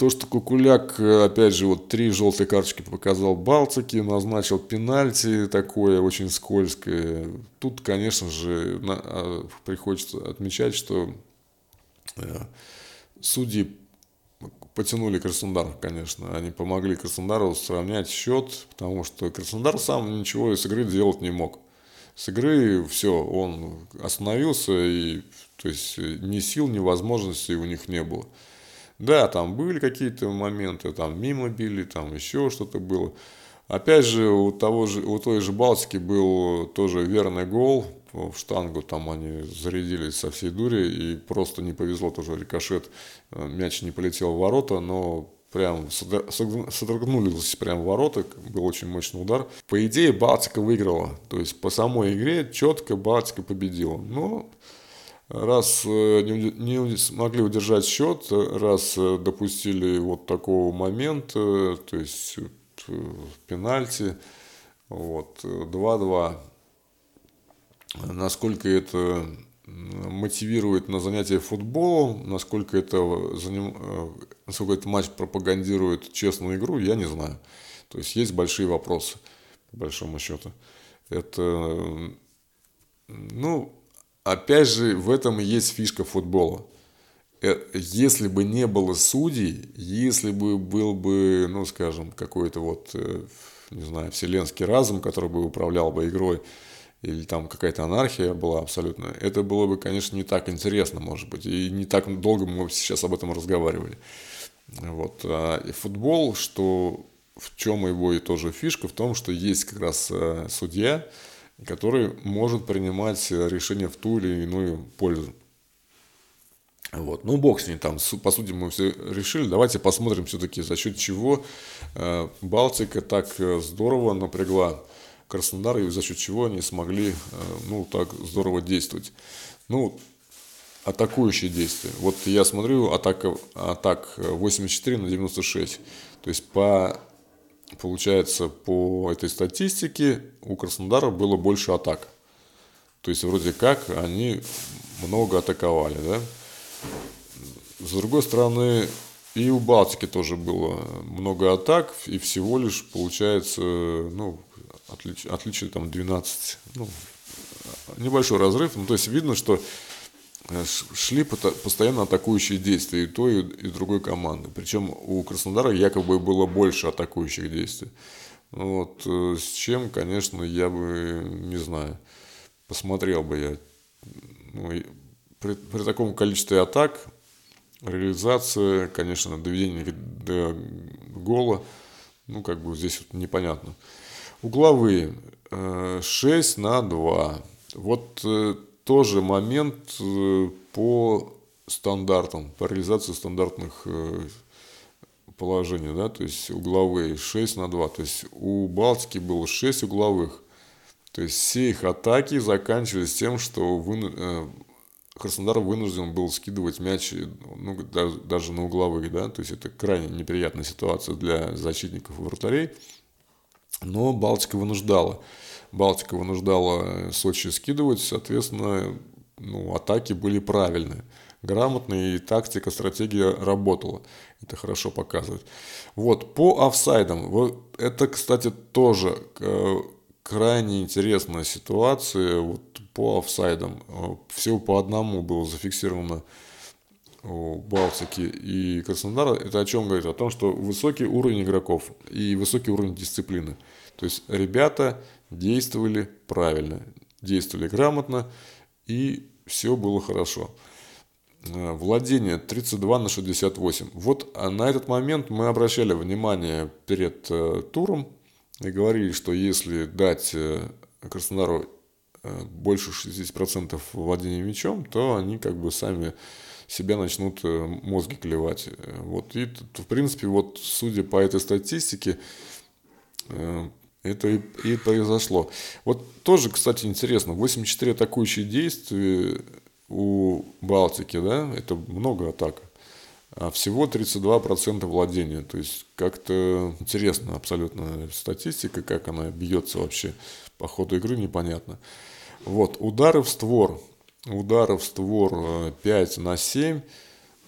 то, что Кукуляк, опять же, вот три желтые карточки показал Балтике, назначил пенальти такое очень скользкое. Тут, конечно же, на, а, приходится отмечать, что Э, судьи потянули Краснодар, конечно. Они помогли Краснодару сравнять счет, потому что Краснодар сам ничего из игры делать не мог. С игры все, он остановился, и то есть ни сил, ни возможностей у них не было. Да, там были какие-то моменты, там мимо били, там еще что-то было. Опять же, у, того же, у той же Балтики был тоже верный гол в штангу, там они зарядились со всей дури, и просто не повезло тоже рикошет, э, мяч не полетел в ворота, но прям содрогнулись прям в ворота, был очень мощный удар. По идее, Балтика выиграла, то есть по самой игре четко Балтика победила. Но раз э, не смогли удержать счет, раз э, допустили вот такого момента, то есть пенальти, вот, 2-2 насколько это мотивирует на занятия футболом, насколько это, заним... Э, насколько этот матч пропагандирует честную игру, я не знаю. То есть есть большие вопросы, по большому счету. Это, ну, опять же, в этом и есть фишка футбола. Э, если бы не было судей, если бы был бы, ну, скажем, какой-то вот, э, не знаю, вселенский разум, который бы управлял бы игрой, или там какая-то анархия была абсолютно, это было бы, конечно, не так интересно, может быть, и не так долго мы сейчас об этом разговаривали. Вот. А, и футбол, что в чем его и тоже фишка, в том, что есть как раз э, судья, который может принимать решения в ту или иную пользу. Вот. Ну, бог с ней там, по сути, мы все решили. Давайте посмотрим все-таки, за счет чего э, Балтика так э, здорово напрягла Краснодар, и за счет чего они смогли, ну, так здорово действовать. Ну, атакующие действия. Вот я смотрю, атака, атак 84 на 96. То есть по получается, по этой статистике у Краснодара было больше атак. То есть, вроде как, они много атаковали, да. С другой стороны, и у Балтики тоже было много атак, и всего лишь, получается, ну, отличие, отличие там 12, ну, небольшой разрыв. Ну, то есть, видно, что шли постоянно атакующие действия и той, и другой команды. Причем у Краснодара якобы было больше атакующих действий. Ну вот, э, с чем, конечно, я бы, не знаю, посмотрел бы я. Ну, при, при таком количестве атак, реализация, конечно, доведение до гола, ну, как бы здесь вот непонятно. Угловые 6 э, на 2. Вот тоже момент э, по стандартам, по реализации стандартных э, положений, да, то есть угловые 6 на 2, то есть у Балтики было 6 угловых, то есть все их атаки заканчивались тем, что вы, э, Краснодар вынужден был скидывать мяч ну, даже, на угловых, да, то есть это крайне неприятная ситуация для защитников и вратарей, но Балтика вынуждала. Балтика вынуждала Сочи скидывать, соответственно, ну, атаки были правильные, грамотные, и тактика, стратегия работала. Это хорошо показывает. Вот, по офсайдам. Вот это, кстати, тоже э, крайне интересная ситуация. Вот по офсайдам. Э, Всего по одному было зафиксировано у Балтики и Краснодара. Это о чем говорит? О том, что высокий уровень игроков и высокий уровень дисциплины. То есть ребята действовали правильно, действовали грамотно, и все было хорошо. Э, владение 32 на 68. Вот а на этот момент мы обращали внимание перед э, туром и говорили, что если дать э, Краснодару больше 60% владения мячом, то они как бы сами себя начнут мозги клевать. Вот. И, в принципе, вот судя по этой статистике, это и, и произошло. Вот тоже, кстати, интересно, 84 атакующие действия у Балтики, да, это много атак, а всего 32% владения. То есть как-то интересно абсолютно статистика, как она бьется вообще по ходу игры, непонятно. Вот, удары в створ. Удары в створ 5 э, на 7.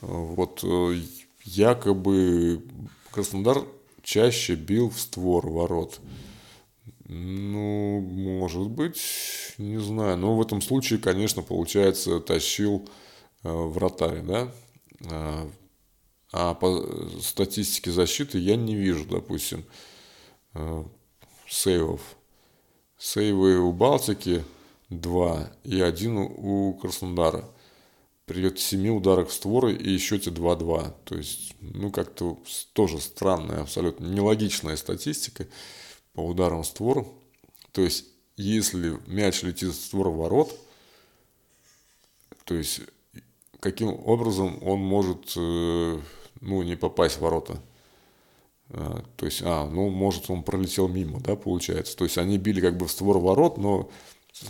Вот э, якобы Краснодар чаще бил в створ ворот. Ну, может быть, не знаю. Но в этом случае, конечно, получается, тащил э, вратарь, да? А, а по статистике защиты я не вижу, допустим, э, сейвов. Сейвы у Балтики 2 и один у Краснодара. При 7 ударах в створы и счете 2-2. То есть, ну, как-то тоже странная, абсолютно нелогичная статистика по ударам в створ. То есть, если мяч летит в створ ворот, то есть, каким образом он может э, ну, не попасть в ворота. А, то есть, а, ну, может, он пролетел мимо, да, получается. То есть, они били как бы в створ ворот, но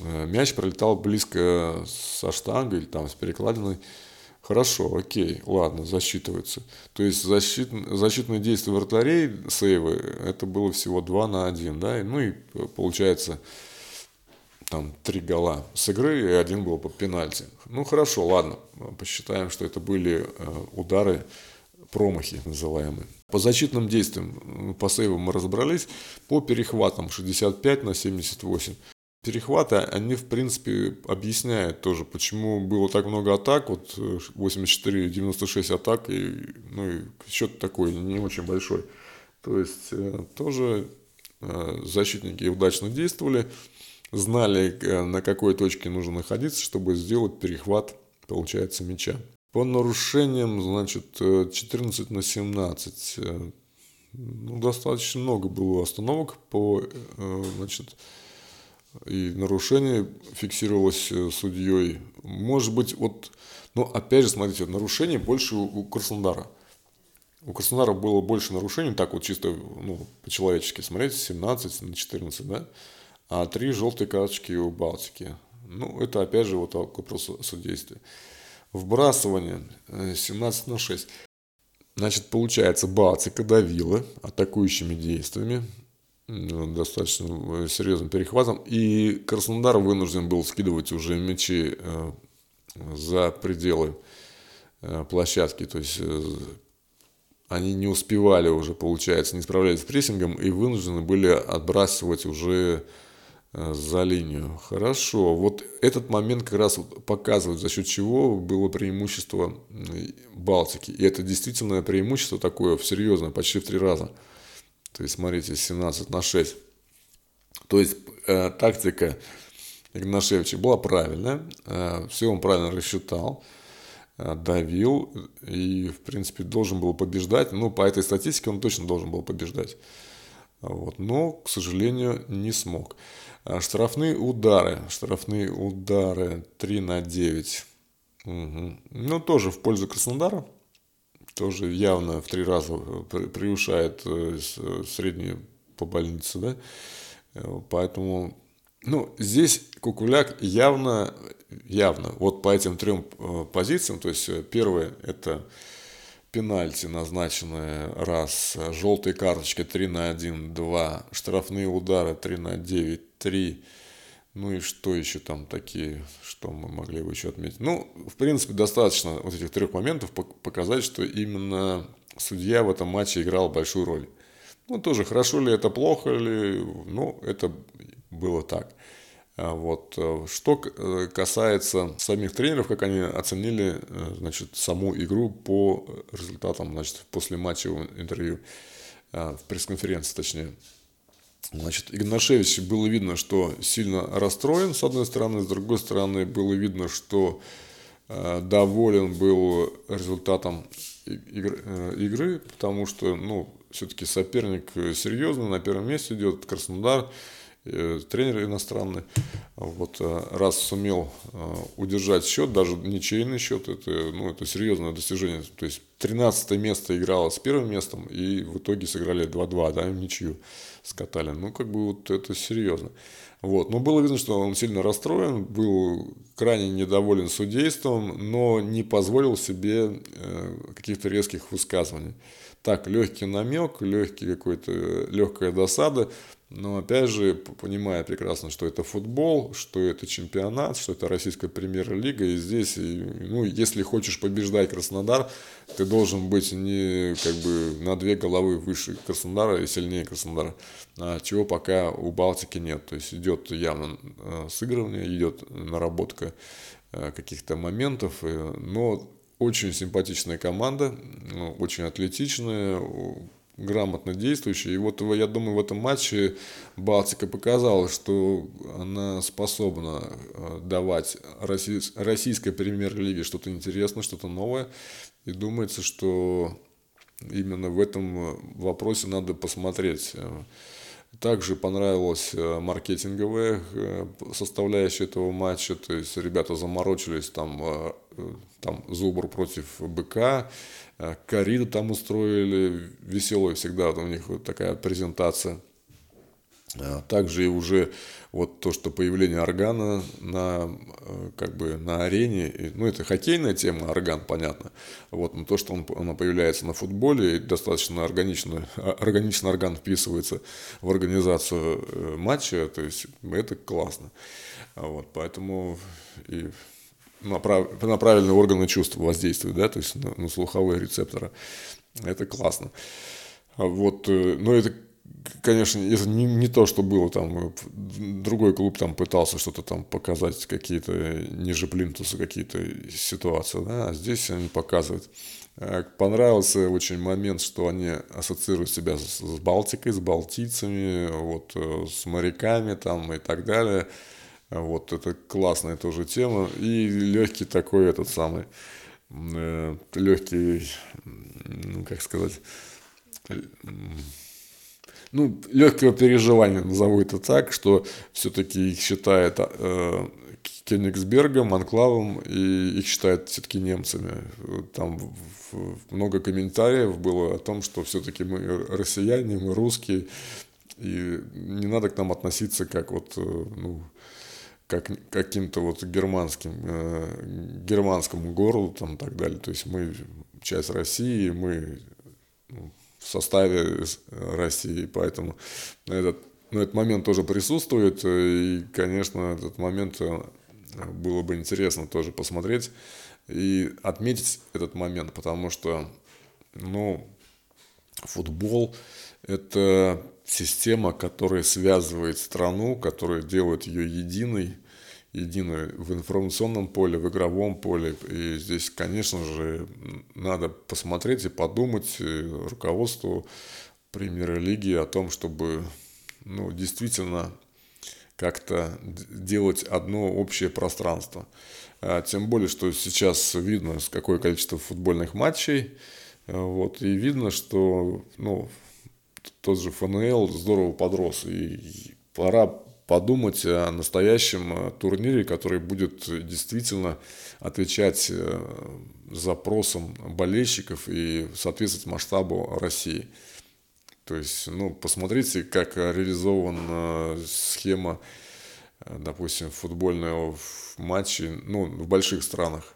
э, мяч пролетал близко со штангой или там с перекладиной Хорошо, окей, ладно, засчитывается. То есть защит, защитные действия вратарей, сейвы, это было всего 2 на 1, да, ну и получается там три гола с игры и один был по пенальти. Ну хорошо, ладно, посчитаем, что это были э, удары, промахи называемые. По защитным действиям, по сейвам мы разобрались, по перехватам 65 на 78 перехваты, они, в принципе, объясняют тоже, почему было так много атак, вот 84-96 атак, и, ну, и счет такой не очень большой. То есть, э, тоже э, защитники удачно действовали, знали, э, на какой точке нужно находиться, чтобы сделать перехват, получается, мяча. По нарушениям, значит, 14 на 17. Ну, достаточно много было остановок по, значит, и нарушение фиксировалось судьей. Может быть, вот, но опять же, смотрите, нарушение больше у Краснодара. У Краснодара было больше нарушений, так вот чисто ну, по-человечески смотреть, 17 на 14, да? А три желтые карточки у Балтики. Ну, это опять же вот вопрос судействия. Вбрасывание 17 э, на 6. Значит, получается, Балтика давила атакующими действиями, достаточно э, серьезным перехватом, и Краснодар вынужден был скидывать уже мячи э, за пределы площадки, то есть они не успевали уже, получается, не справлялись с прессингом и вынуждены были отбрасывать уже э, за линию. Хорошо, вот этот момент как раз показывает, за счет чего было преимущество Балтики. И это действительно преимущество такое серьезное, почти в три раза. То есть, смотрите, 17 на 6. То есть, э, тактика Игнашевича была правильная, э, все он правильно рассчитал. Э, давил и, в принципе, должен был побеждать. Ну, по этой статистике он точно должен был побеждать. Вот. Но, к сожалению, не смог. А штрафные удары. Штрафные удары 3 на 9. Угу. Ну, тоже в пользу Краснодара. Тоже явно в три раза превышает э, среднюю по больнице. Да? Э, поэтому ну, здесь Кукуляк явно, явно, вот по этим трем э, позициям, то есть э, первое это пенальти назначенные раз, желтые карточки 3 на 1, 2, штрафные удары 3 на 9, 3, ну и что еще там такие, что мы могли бы еще отметить? Ну, в принципе, достаточно вот этих трех моментов показать, что именно судья в этом матче играл большую роль. Ну, тоже хорошо ли это, плохо ли, ну, это было так. А вот. Э, что э, касается самих тренеров, как они оценили э, значит, саму игру по результатам значит, после матчевого интервью, в пресс-конференции точнее. Значит, Игнашевич было видно, что сильно расстроен, с одной стороны, с другой стороны, было видно, что доволен был результатом игры, потому что, ну, все-таки соперник серьезный, на первом месте идет Краснодар, Э, тренер иностранный. Вот, э, раз сумел э, удержать счет, даже ничейный счет, это, ну, это серьезное достижение. То есть 13 место играло с первым местом, и в итоге сыграли 2-2, да, ничью скатали. Ну, как бы вот это серьезно. Вот. Но было видно, что он сильно расстроен, был крайне недоволен судейством, но не позволил себе каких-то резких высказываний. Так, легкий намек, легкий какой-то, легкая досада, но опять же, понимая прекрасно, что это футбол, что это чемпионат, что это российская премьер-лига, и здесь, ну, если хочешь побеждать Краснодар, ты должен быть не как бы на две головы выше Краснодара и сильнее Краснодара, а чего пока у Балтики нет. То есть идет явно э, сыгрывание, идет наработка э, каких-то моментов, э, но очень симпатичная команда, ну, очень атлетичная, грамотно действующая. И вот я думаю, в этом матче Балтика показала, что она способна э, давать российской премьер-лиге что-то интересное, что-то новое. И думается, что именно в этом вопросе надо посмотреть. Также понравилась э, маркетинговая э, составляющая этого матча. То есть ребята заморочились там, там Зубр против БК, Э, Кориду там устроили, веселая всегда у них вот такая презентация. Э, также и уже вот то, что появление органа на, э, как бы на арене, ну это хоккейная тема, орган, понятно, вот, но то, что он, он появляется на футболе, достаточно органично, органично орган вписывается в организацию матча, то есть это классно. Вот, поэтому и на, прав, на правильные органы чувств воздействует, да, то есть на, на слуховые рецепторы. Это классно. А вот, э, но это, конечно, это не, не то, что было там, э, другой клуб там пытался что-то там показать, какие-то ниже плинтуса какие-то ситуации, да, а здесь они показывают. Э, понравился очень момент, что они ассоциируют себя с, с Балтикой, с балтийцами, вот, с моряками там и так далее. Вот это классная тоже тема. И легкий такой этот самый э, легкий, ну, как сказать, ну, легкого переживания, назову это так, что все-таки их считает э, Кенигсбергом, анклавом, и их считают все-таки немцами. Там много комментариев было о том, что все-таки мы россияне, мы русские, и не надо к нам относиться как вот, э, ну, как каким-то вот германским, э, германскому городу там и так далее. То есть мы часть России, мы ну, в составе России, поэтому этот, ну, этот момент тоже присутствует, и, конечно, этот момент э, было бы интересно тоже посмотреть и отметить этот момент, потому что, ну, футбол – это система, которая связывает страну, которая делает ее единой, единой в информационном поле, в игровом поле. И здесь, конечно же, надо посмотреть и подумать руководству премьер-лиги о том, чтобы ну, действительно как-то делать одно общее пространство. А, тем более, что сейчас видно, какое количество футбольных матчей, вот, и видно, что ну, тот же ФНЛ здорово подрос, и пора подумать о настоящем э, турнире, который будет действительно отвечать э, запросам болельщиков и соответствовать масштабу России. То есть, ну, посмотрите, как реализована схема, э, допустим, футбольного матча, ну, в больших странах.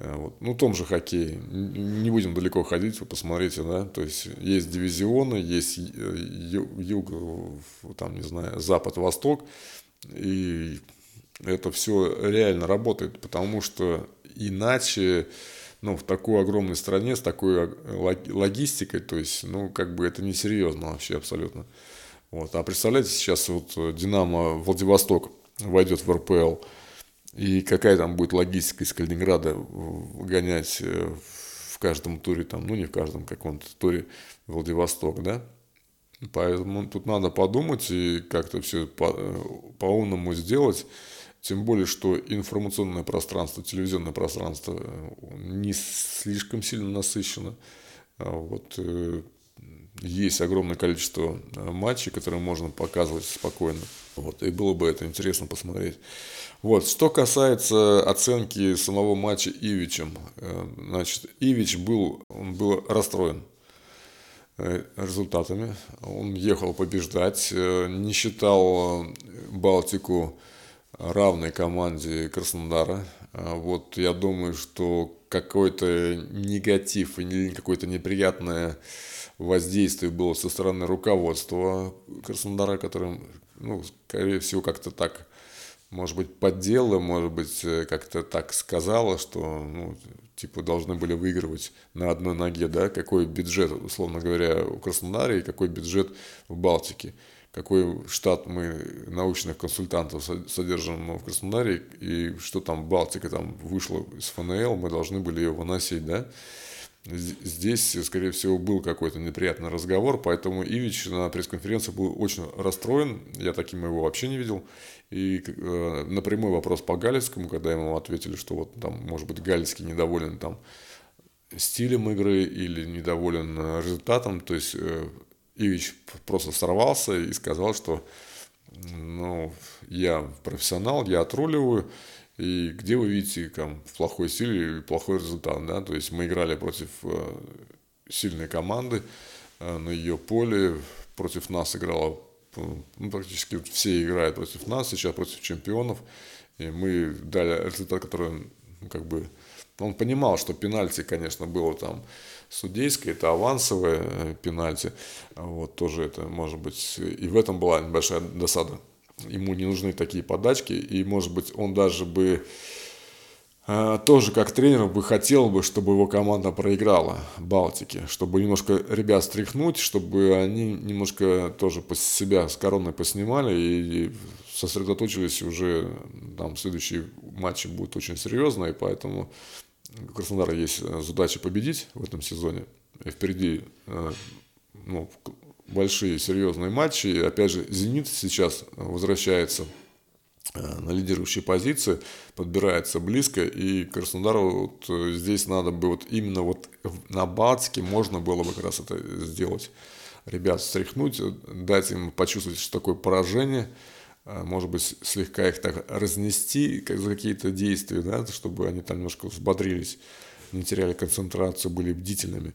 Э, вот. Ну, в том же хоккее. Не будем далеко ходить, вы посмотрите, да. То есть есть дивизионы, есть юг, там, не знаю, запад, восток. И это все реально работает, потому что иначе, ну, в такой огромной стране, с такой логистикой, то есть, ну, как бы это несерьезно вообще абсолютно. Вот. А представляете, сейчас вот Динамо Владивосток войдет в РПЛ – и какая там будет логистика из Калининграда гонять э, в каждом туре, там, ну не в каждом каком-то туре Владивосток, да? Поэтому тут надо подумать и как-то все по, э, по-умному сделать. Тем более, что информационное пространство, телевизионное пространство э, не слишком сильно насыщено. А вот есть огромное количество матчей, которые можно показывать спокойно. Вот, и было бы это интересно посмотреть. Вот, что касается оценки самого матча Ивичем, э, значит, Ивич был, он был расстроен э, результатами. Он ехал побеждать, э, не считал Балтику равной команде Краснодара. Вот я думаю, что какой-то негатив или какое-то неприятное воздействие было со стороны руководства Краснодара, которым, ну, скорее всего, как-то так может быть, поддела, может быть, э, как-то так сказала, что, ну, типа, должны были выигрывать на одной ноге, да, какой бюджет, условно говоря, у Краснодара и какой бюджет в Балтике, какой штат мы научных консультантов содержим в Краснодаре, и что там Балтика там вышла из ФНЛ, мы должны были ее выносить, да, Здесь, скорее всего, был какой-то неприятный разговор, поэтому Ивич на пресс-конференции был очень расстроен, я таким его вообще не видел. И э, на прямой вопрос по Галицкому, когда ему ответили, что вот там, может быть, Галицкий недоволен там стилем игры или недоволен э, результатом, то есть э, Ивич просто сорвался и сказал, что ну, я профессионал, я отруливаю, и где вы видите там, плохой стиль или плохой результат, да, то есть мы играли против э, сильной команды э, на ее поле, против нас играла, ну, практически все играют против нас, сейчас против чемпионов, и мы дали результат, который, ну, как бы, он понимал, что пенальти, конечно, было там судейское, это авансовое э, пенальти, вот, тоже это, может быть, и в этом была небольшая досада ему не нужны такие подачки, и, может быть, он даже бы э, тоже как тренер бы хотел бы, чтобы его команда проиграла Балтике, чтобы немножко ребят стряхнуть, чтобы они немножко тоже себя с короной поснимали и сосредоточились уже, там, следующие матчи будут очень серьезные, поэтому у Краснодара есть задача победить в этом сезоне. И впереди э, ну, большие серьезные матчи. И опять же, «Зенит» сейчас возвращается Э, на лидирующей позиции, подбирается близко, и Краснодару вот э, здесь надо бы вот именно вот на Балтике можно было бы как раз это сделать. Ребят встряхнуть, э, дать им почувствовать, что такое поражение, может быть, слегка их так разнести как за какие-то действия, да, чтобы они там немножко взбодрились, не теряли концентрацию, были бдительными.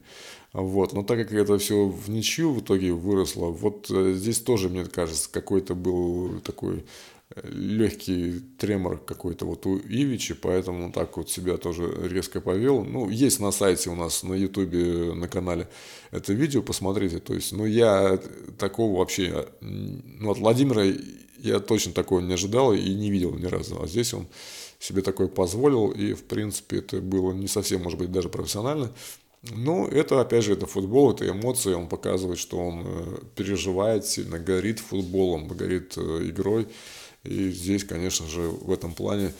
Вот. Но так как это все в ничью в итоге выросло, вот здесь тоже, мне кажется, какой-то был такой легкий тремор какой-то вот у Ивичи, поэтому так вот себя тоже резко повел. Ну, есть на сайте у нас, на ютубе, на канале это видео, посмотрите. То есть, ну, я такого вообще, ну, от Владимира я точно такого не ожидал и не видел ни разу. А здесь он себе такое позволил, и, в принципе, это было не совсем, может быть, даже профессионально. Но это, опять же, это футбол, это эмоции, он показывает, что он э, переживает сильно, горит футболом, горит э, игрой. И здесь, конечно же, в этом плане,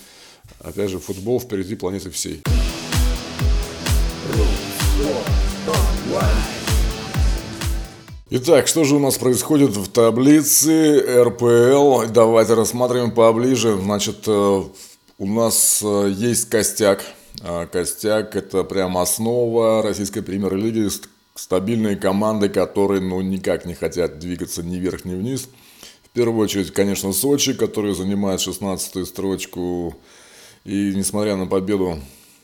опять же, футбол впереди планеты всей. Итак, что же у нас происходит в таблице РПЛ? Давайте рассмотрим поближе. Значит, э, у нас есть костяк. А костяк – это прям основа российской премьер-лиги. Стабильные команды, которые ну, никак не хотят двигаться ни вверх, ни вниз – первую очередь, конечно, Сочи, который занимает 16-ю строчку. И несмотря на победу,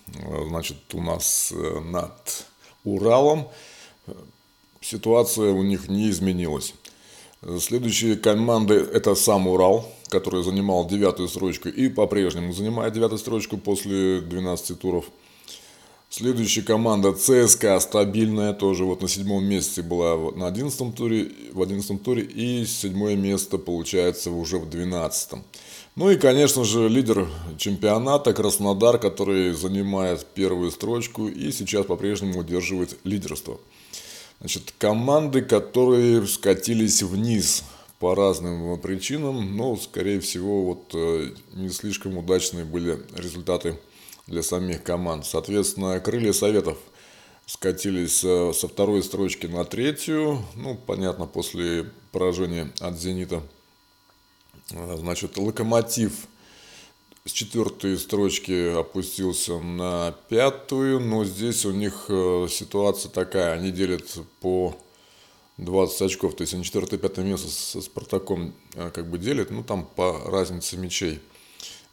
э, значит, у нас э, над Уралом, ситуация у них не изменилась. Следующие команды – это сам Урал, который занимал девятую строчку и по-прежнему занимает девятую строчку после 12 туров – Следующая команда ЦСКА стабильная, тоже вот на седьмом месте была на одиннадцатом туре, в одиннадцатом туре и седьмое место получается уже в двенадцатом. Ну и, конечно же, лидер чемпионата Краснодар, который занимает первую строчку и сейчас по-прежнему удерживает лидерство. Значит, команды, которые скатились вниз по разным причинам, но, скорее всего, вот э, не слишком удачные были результаты для самих команд. Соответственно, крылья советов скатились э, со второй строчки на третью. Ну, понятно, после поражения от «Зенита». Э, значит, «Локомотив» с четвертой строчки опустился на пятую, но здесь у них э, ситуация такая, они делят по 20 очков, то есть они четвертое и пятое место со Спартаком как бы делят, ну там по разнице мячей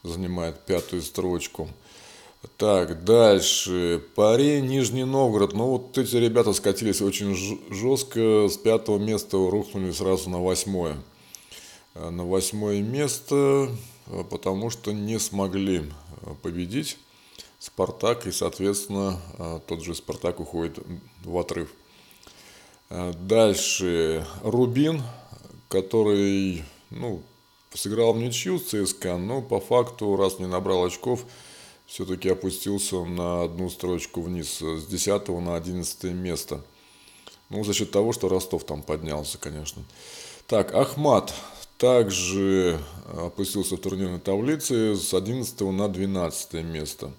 занимает пятую строчку. Так, дальше. Парень, Нижний Новгород. Ну, вот эти ребята скатились очень жестко. С пятого места рухнули сразу на восьмое. Э, на восьмое место, э, потому что не смогли победить Спартак. И, соответственно, тот же Спартак уходит в отрыв. Дальше. Рубин, который, ну, сыграл в ничью с ЦСКА, но по факту, раз не набрал очков, все-таки опустился на одну строчку вниз, с 10 на 11 место. Ну, за счет того, что Ростов там поднялся, конечно. Так, Ахмат также опустился в турнирной таблице с 11 на 12 место.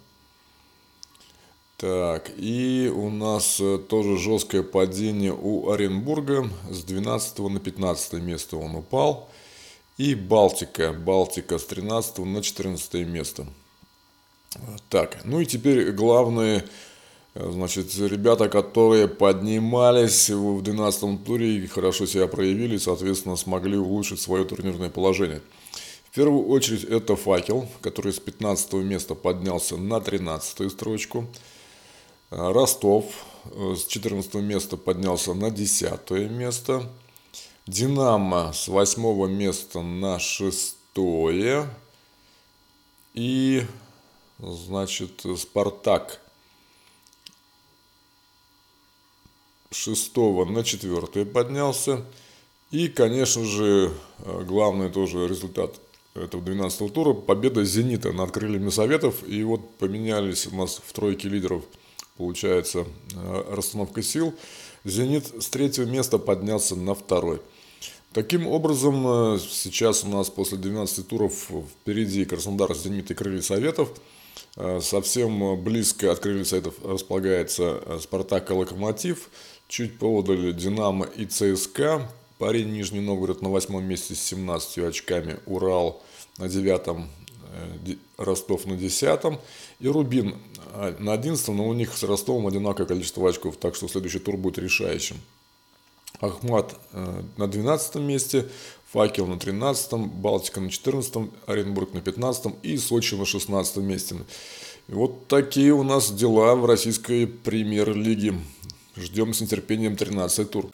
Так, и у нас э, тоже жесткое падение у Оренбурга. С 12 на 15 место он упал. И Балтика. Балтика с 13 на 14 место. Так, ну и теперь главные, э, значит, ребята, которые поднимались в 12 туре и хорошо себя проявили, соответственно, смогли улучшить свое турнирное положение. В первую очередь это «Факел», который с 15 места поднялся на 13 строчку. Э, Ростов э, с 14 места поднялся на 10 место. Динамо с 8 места на 6. И Значит, Спартак шестого на четвертое поднялся. И, конечно же, главный тоже результат этого 12 тура – победа «Зенита» над крыльями Советов. И вот поменялись у нас в тройке лидеров, получается, расстановка сил. «Зенит» с третьего места поднялся на второй. Таким образом, сейчас у нас после 12 туров впереди Краснодар, «Зенит» и крылья Советов – Э, совсем близко от крылья сайтов располагается э, Спартак и Локомотив. Чуть поодаль Динамо и ЦСКА. Парень Нижний Новгород на восьмом месте с 17 очками. Урал на девятом, Ростов на десятом и Рубин на одиннадцатом, но у них с Ростовом одинаковое количество очков, так что следующий тур будет решающим. Ахмат на 12 месте, Факел на 13-м, Балтика на 14-м, Оренбург на 15-м и Сочи на 16 месте. Вот такие у нас дела в российской премьер-лиге. Ждем с нетерпением 13 тур.